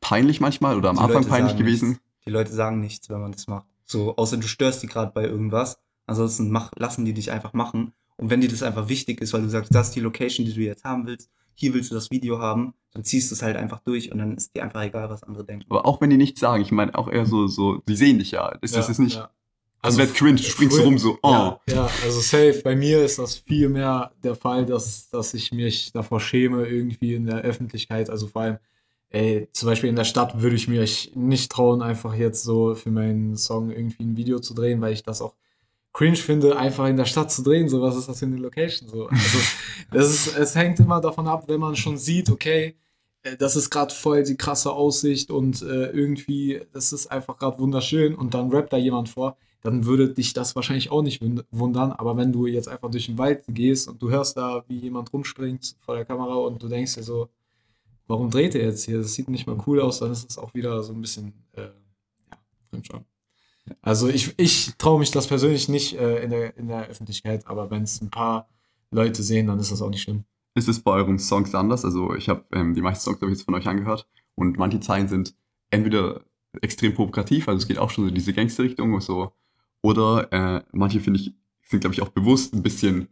peinlich manchmal oder am Die Anfang Leute peinlich gewesen? nichts. Die Leute sagen nichts, wenn man das macht. So, außer du störst die gerade bei irgendwas. Ansonsten mach, lassen die dich einfach machen. Und wenn dir das einfach wichtig ist, weil du sagst, das ist die Location, die du jetzt haben willst, hier willst du das Video haben, dann ziehst du es halt einfach durch und dann ist dir einfach egal, was andere denken. Aber auch wenn die nichts sagen, ich meine auch eher so, so, die sehen dich ja. Das, das ist nicht ja. Komplett cringe, du springst früher- rum so, oh. Ja, ja, also safe. Bei mir ist das viel mehr der Fall, dass, dass ich mich davor schäme, irgendwie in der Öffentlichkeit, also vor allem, ey, zum Beispiel in der Stadt würde ich mir nicht trauen, einfach jetzt so für meinen Song irgendwie ein Video zu drehen, weil ich das auch cringe finde, einfach in der Stadt zu drehen. So, was ist das für eine Location? So, also, das ist, es hängt immer davon ab, wenn man schon sieht, okay, äh, das ist gerade voll die krasse Aussicht und äh, irgendwie, das ist einfach gerade wunderschön und dann rappt da jemand vor, dann würde dich das wahrscheinlich auch nicht wund- wundern. Aber wenn du jetzt einfach durch den Wald gehst und du hörst da, wie jemand rumspringt vor der Kamera und du denkst dir so, warum dreht er jetzt hier? Das sieht nicht mal cool aus, dann ist es auch wieder so ein bisschen, äh, ja, Fremdscham. Also ich, ich traue mich das persönlich nicht äh, in, der, in der Öffentlichkeit, aber wenn es ein paar Leute sehen, dann ist das auch nicht schlimm. Ist es bei euren Songs anders? Also ich habe ähm, die meisten Songs habe jetzt von euch angehört und manche Zeilen sind entweder extrem provokativ, also es geht auch schon so in diese Gangster-Richtung so, oder äh, manche finde ich sind glaube ich auch bewusst ein bisschen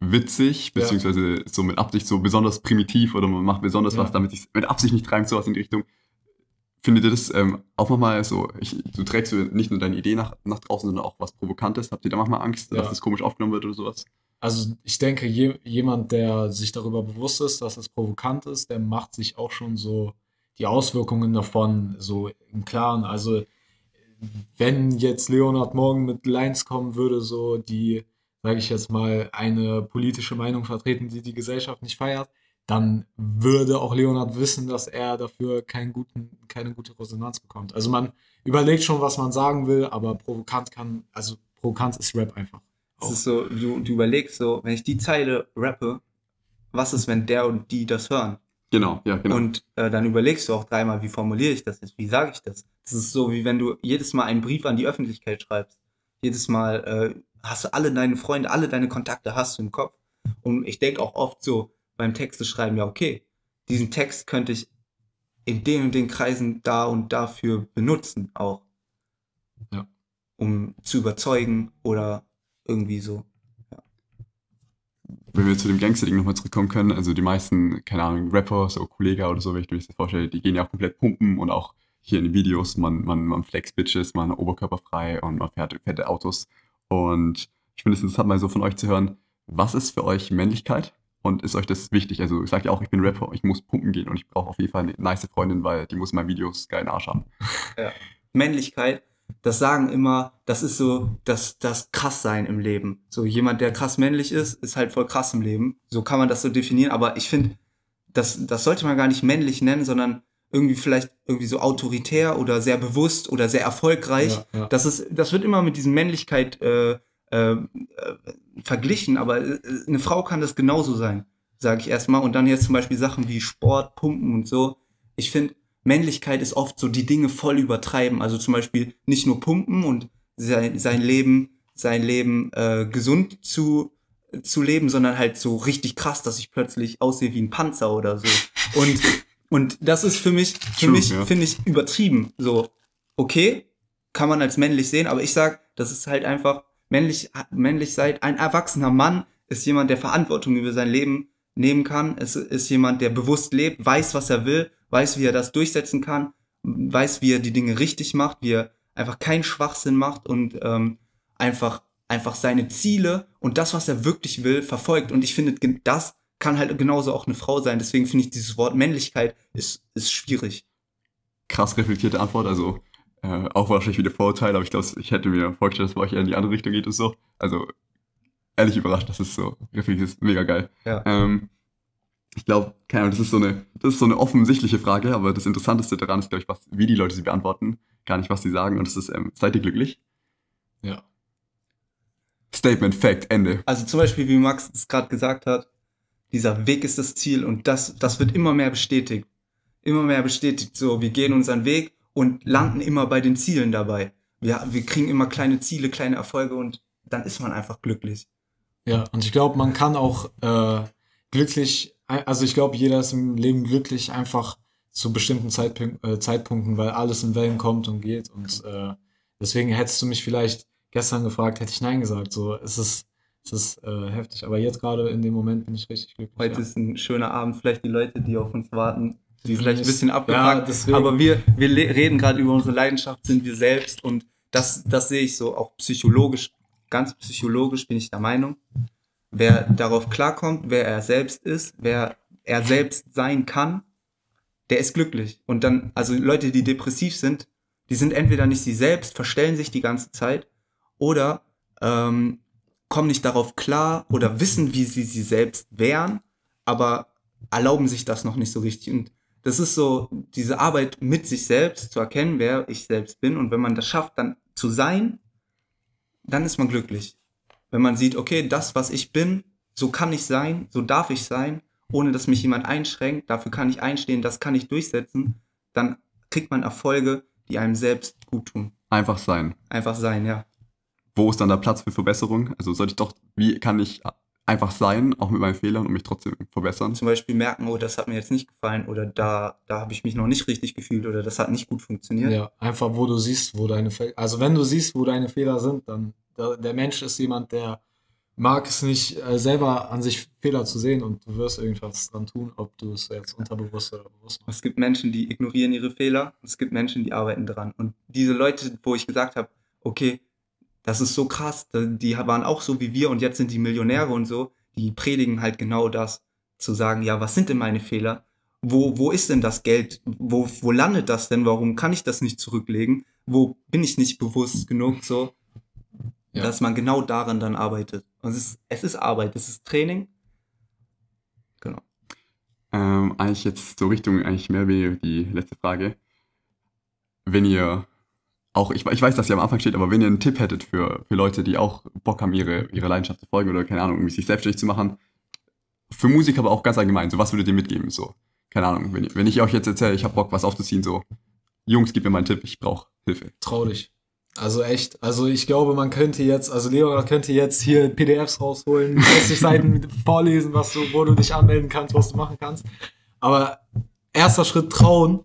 witzig, Ja. beziehungsweise so mit Absicht so besonders primitiv oder man macht besonders Ja. was, damit sich mit Absicht nicht reimt, sowas in die Richtung. Findet ihr das ähm, auch manchmal so, ich, du trägst nicht nur deine Idee nach, nach draußen, sondern auch was Provokantes? Habt ihr da manchmal Angst, Ja. dass das komisch aufgenommen wird oder sowas? Also ich denke, je, jemand, der sich darüber bewusst ist, dass es provokant ist, der macht sich auch schon so die Auswirkungen davon so im Klaren. Also wenn jetzt Leonard morgen mit Lines kommen würde, so die, sage ich jetzt mal, eine politische Meinung vertreten, die die Gesellschaft nicht feiert, dann würde auch Leonard wissen, dass er dafür keinen guten, keine gute Resonanz bekommt. Also man überlegt schon, was man sagen will, aber provokant kann, also provokant ist Rap einfach. Es ist so, du, du überlegst so, wenn ich die Zeile rappe, was ist, wenn der und die das hören? Genau, ja, genau. Und äh, dann überlegst du auch dreimal, wie formuliere ich das jetzt, wie sage ich das? Das ist so, wie wenn du jedes Mal einen Brief an die Öffentlichkeit schreibst. Jedes Mal äh, hast du alle deine Freunde, alle deine Kontakte hast du im Kopf. Und ich denke auch oft so beim Texte schreiben, ja, okay, diesen Text könnte ich in den und den Kreisen da und dafür benutzen auch. Ja. Um zu überzeugen oder irgendwie so. Wenn wir zu dem Gangster-Ding nochmal zurückkommen können, also die meisten, keine Ahnung, Rapper, so Kollega oder so, wenn ich mir das vorstelle, die gehen ja auch komplett pumpen und auch hier in den Videos, man, man, man flex Bitches, man oberkörperfrei und man fährt fette Autos. Und ich finde es interessant, mal so von euch zu hören, was ist für euch Männlichkeit und ist euch das wichtig? Also ich sage ja auch, ich bin Rapper, ich muss pumpen gehen und ich brauche auf jeden Fall eine nice Freundin, weil die muss in meinen Videos geilen Arsch haben. Männlichkeit, das sagen immer, das ist so das, das Krasssein im Leben. So jemand, der krass männlich ist, ist halt voll krass im Leben. So kann man das so definieren, aber ich finde, das, das sollte man gar nicht männlich nennen, sondern irgendwie vielleicht irgendwie so autoritär oder sehr bewusst oder sehr erfolgreich. Ja, ja. Das ist, das wird immer mit diesem Männlichkeit äh, äh, äh, verglichen, aber äh, eine Frau kann das genauso sein, sage ich erstmal. Und dann jetzt zum Beispiel Sachen wie Sport, Pumpen und so. ich finde, Männlichkeit ist oft so die Dinge voll übertreiben. Also zum Beispiel nicht nur pumpen und sein, sein Leben, sein Leben äh, gesund zu, zu leben, sondern halt so richtig krass, dass ich plötzlich aussehe wie ein Panzer oder so. Und, und das ist für mich, für True, mich, ja. finde ich, übertrieben. So, okay, kann man als männlich sehen, aber ich sag, das ist halt einfach männlich, männlich seid. Ein erwachsener Mann ist jemand, der Verantwortung über sein Leben nehmen kann. Es ist jemand, der bewusst lebt, weiß, was er will, weiß, wie er das durchsetzen kann, weiß, wie er die Dinge richtig macht, wie er einfach keinen Schwachsinn macht und ähm, einfach, einfach seine Ziele und das, was er wirklich will, verfolgt. Und ich finde, das kann halt genauso auch eine Frau sein. Deswegen finde ich dieses Wort Männlichkeit ist, ist schwierig. Krass reflektierte Antwort, also äh, auch wahrscheinlich wieder Vorurteil, aber ich glaube, ich hätte mir vorgestellt, dass bei euch eher in die andere Richtung geht und so. Also ehrlich überrascht, das ist so reflektiert, ist mega geil. Ja. Ähm, ich glaube, keine Ahnung, das ist so eine, das ist so eine offensichtliche Frage, aber das Interessanteste daran ist, glaube ich, was, wie die Leute sie beantworten, gar nicht, was sie sagen. Und das ist, ähm, seid ihr glücklich? Ja. Statement, Fact, Ende. Also zum Beispiel, wie Max es gerade gesagt hat, dieser Weg ist das Ziel und das, das wird immer mehr bestätigt. Immer mehr bestätigt. So, wir gehen unseren Weg und landen immer bei den Zielen dabei. Wir, wir kriegen immer kleine Ziele, kleine Erfolge und dann ist man einfach glücklich. Ja, und ich glaube, man kann auch äh, glücklich, also ich glaube, jeder ist im Leben glücklich einfach zu bestimmten Zeitpunk äh, Zeitpunkten, weil alles in Wellen kommt und geht. Und äh, deswegen hättest du mich vielleicht gestern gefragt, hätte ich Nein gesagt. So, es ist, es ist äh, heftig. Aber jetzt gerade in dem Moment bin ich richtig glücklich. Heute ja. ist ein schöner Abend, vielleicht die Leute, die auf uns warten, die vielleicht ein bisschen ja, abgefuckt, deswegen. aber wir, wir reden gerade über unsere Leidenschaft, sind wir selbst und das, das sehe ich so auch psychologisch, ganz psychologisch bin ich der Meinung, wer darauf klarkommt, wer er selbst ist, wer er selbst sein kann, der ist glücklich. Und dann, also Leute, die depressiv sind, die sind entweder nicht sie selbst, verstellen sich die ganze Zeit oder ähm, kommen nicht darauf klar oder wissen, wie sie sie selbst wären, aber erlauben sich das noch nicht so richtig. Und das ist so diese Arbeit mit sich selbst zu erkennen, wer ich selbst bin. Und wenn man das schafft, dann zu sein, dann ist man glücklich. Wenn man sieht, okay, das, was ich bin, so kann ich sein, so darf ich sein, ohne dass mich jemand einschränkt, dafür kann ich einstehen, das kann ich durchsetzen, dann kriegt man Erfolge, die einem selbst gut tun. Einfach sein. Einfach sein, ja. Wo ist dann der Platz für Verbesserung? Also sollte ich doch, wie kann ich einfach sein, auch mit meinen Fehlern und mich trotzdem verbessern? Zum Beispiel merken, oh, das hat mir jetzt nicht gefallen oder da, da habe ich mich noch nicht richtig gefühlt oder das hat nicht gut funktioniert. Ja, einfach wo du siehst, wo deine Fehler, also wenn du siehst, wo deine Fehler sind, dann der, der Mensch ist jemand, der mag es nicht äh, selber an sich Fehler zu sehen und du wirst irgendwas dran tun, ob du es jetzt unterbewusst oder bewusst machst. Es gibt Menschen, die ignorieren ihre Fehler und es gibt Menschen, die arbeiten dran. Und diese Leute, wo ich gesagt habe, okay, das ist so krass, die waren auch so wie wir und jetzt sind die Millionäre und so, die predigen halt genau das, zu sagen, ja, was sind denn meine Fehler? Wo, wo ist denn das Geld? Wo, wo landet das denn? Warum kann ich das nicht zurücklegen? Wo bin ich nicht bewusst genug? So, Ja. dass man genau daran dann arbeitet. Und es ist, es ist Arbeit, es ist Training. Genau. Ähm, eigentlich jetzt so Richtung eigentlich mehr wie die letzte Frage. Wenn ihr auch, ich, ich weiß, dass ihr am Anfang steht, aber wenn ihr einen Tipp hättet für, für Leute, die auch Bock haben, ihre, ihre Leidenschaft zu folgen oder keine Ahnung, irgendwie sich selbstständig zu machen, für Musik aber auch ganz allgemein, so was würdet ihr mitgeben? So, keine Ahnung, wenn, wenn ich euch jetzt erzähle, ich habe Bock, was aufzuziehen, so, Jungs, gib mir mal einen Tipp, ich brauche Hilfe. Trau dich. Also echt, also ich glaube, man könnte jetzt, also Leonard könnte jetzt hier PDFs rausholen, 30 Seiten vorlesen, was du, wo du dich anmelden kannst, was du machen kannst. Aber erster Schritt trauen,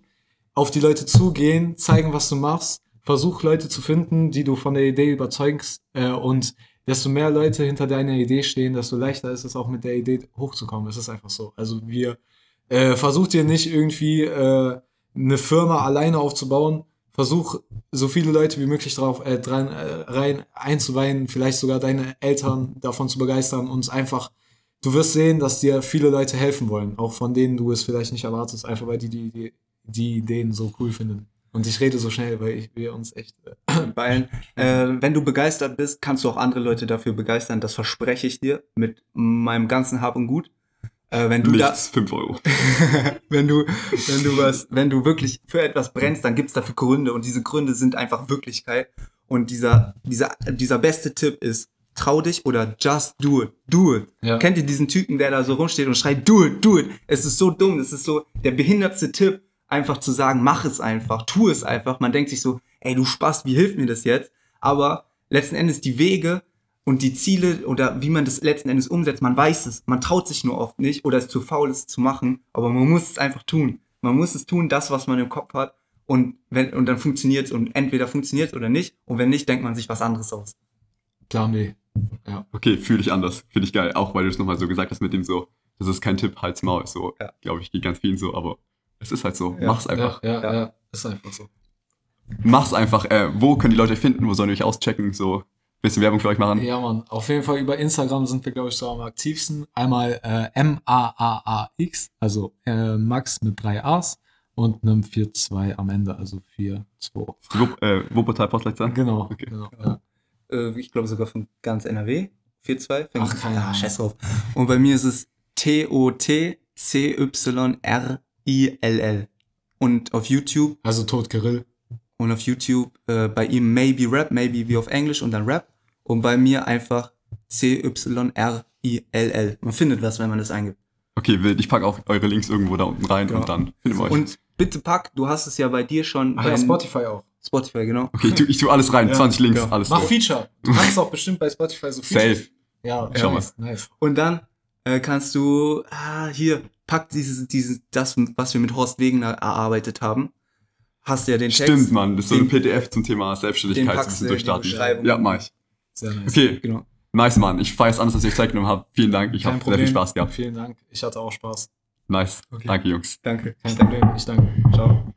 auf die Leute zugehen, zeigen, was du machst, versuch Leute zu finden, die du von der Idee überzeugst äh, und desto mehr Leute hinter deiner Idee stehen, desto leichter ist es auch mit der Idee hochzukommen. Es ist einfach so. Also wir äh, versucht dir nicht irgendwie äh, eine Firma alleine aufzubauen. Versuch so viele Leute wie möglich drauf äh, dran, äh, rein einzuweihen, vielleicht sogar deine Eltern davon zu begeistern und einfach, du wirst sehen, dass dir viele Leute helfen wollen, auch von denen du es vielleicht nicht erwartest, einfach weil die, die, die Ideen so cool finden. Und ich rede so schnell, weil ich, wir uns echt. Äh, Weil, äh, wenn du begeistert bist, kannst du auch andere Leute dafür begeistern. Das verspreche ich dir mit meinem ganzen Hab und Gut. Äh, wenn du da, Nichts, 5 Euro. wenn du, wenn du was, wenn du wirklich für etwas brennst, dann gibt's dafür Gründe und diese Gründe sind einfach Wirklichkeit. Und dieser, dieser, dieser beste Tipp ist, trau dich oder just do it, do it. Ja. Kennt ihr diesen Typen, der da so rumsteht und schreit, do it, do it? Es ist so dumm, es ist so der behindertste Tipp, einfach zu sagen, mach es einfach, tu es einfach. Man denkt sich so, ey, du Spaß, wie hilft mir das jetzt? Aber letzten Endes die Wege und die Ziele oder wie man das letzten Endes umsetzt, man weiß es. Man traut sich nur oft nicht oder ist zu faul, es zu machen. Aber man muss es einfach tun. Man muss es tun, das, was man im Kopf hat. Und, wenn, und dann funktioniert es und entweder funktioniert es oder nicht. Und wenn nicht, denkt man sich was anderes aus. Plan B. Ja. Okay, fühle ich anders. Finde ich geil. Auch weil du es nochmal so gesagt hast mit dem so, das ist kein Tipp, Hals Maul. So, Ja. glaube ich, geht ganz vielen so, aber es ist halt so. Ja. Mach's einfach. Ja, ja, Ja. ja, ist einfach so. Mach's einfach. Äh, wo können die Leute euch finden? Wo sollen die euch auschecken? So, bisschen Werbung für euch machen. Ja, Mann. Auf jeden Fall über Instagram sind wir, glaube ich, so am aktivsten. Einmal äh, M-A-A-A-X, also äh, Max mit drei A's und einem 4-2 am Ende, also 4-2. Die Wupp, äh, Wuppertal Postleitzahl? Genau. Okay. genau ja. Äh, ich glaube sogar von ganz NRW. 4-2. Ach, keine ja, Ahnung. scheiß drauf. Und bei mir ist es T-O-T-C-Y-R-I-L-L. Und auf YouTube Also Tod Kirill. und auf YouTube äh, bei ihm Maybe Rap, Maybe wie auf Englisch und dann Rap. Und bei mir einfach C-Y-R-I-L-L. Man findet was, wenn man das eingibt. Okay, wild. Ich packe auch eure Links irgendwo da unten rein Ja. und dann finden wir euch. Und bitte pack, du hast es ja bei dir schon. Ach bei ja, Spotify auch. Spotify, genau. okay, ich tu, ich tu alles rein. Ja, 20 Links, ja. alles Mach so. Feature. Du kannst auch bestimmt bei Spotify so Features. Safe. Ja, Schau nice, nice. Und dann äh, kannst du, ah, hier, pack dieses, dieses, das, was wir mit Horst Wegener erarbeitet haben. Hast du ja den Text. Stimmt, Mann. Das ist so ein Den- PDF zum Thema den Selbstständigkeit, ein packst du durchstarten. Ja, mach ich. Sehr nice. Okay, Genau. nice, Mann. Ich feiere es anders, dass ihr euch Zeit genommen habt. Vielen Dank. Ich habe sehr viel Spaß gehabt. Vielen Dank. Ich hatte auch Spaß. Nice. Okay. Danke, Jungs. Danke. Kein Problem. Ich danke. Ciao.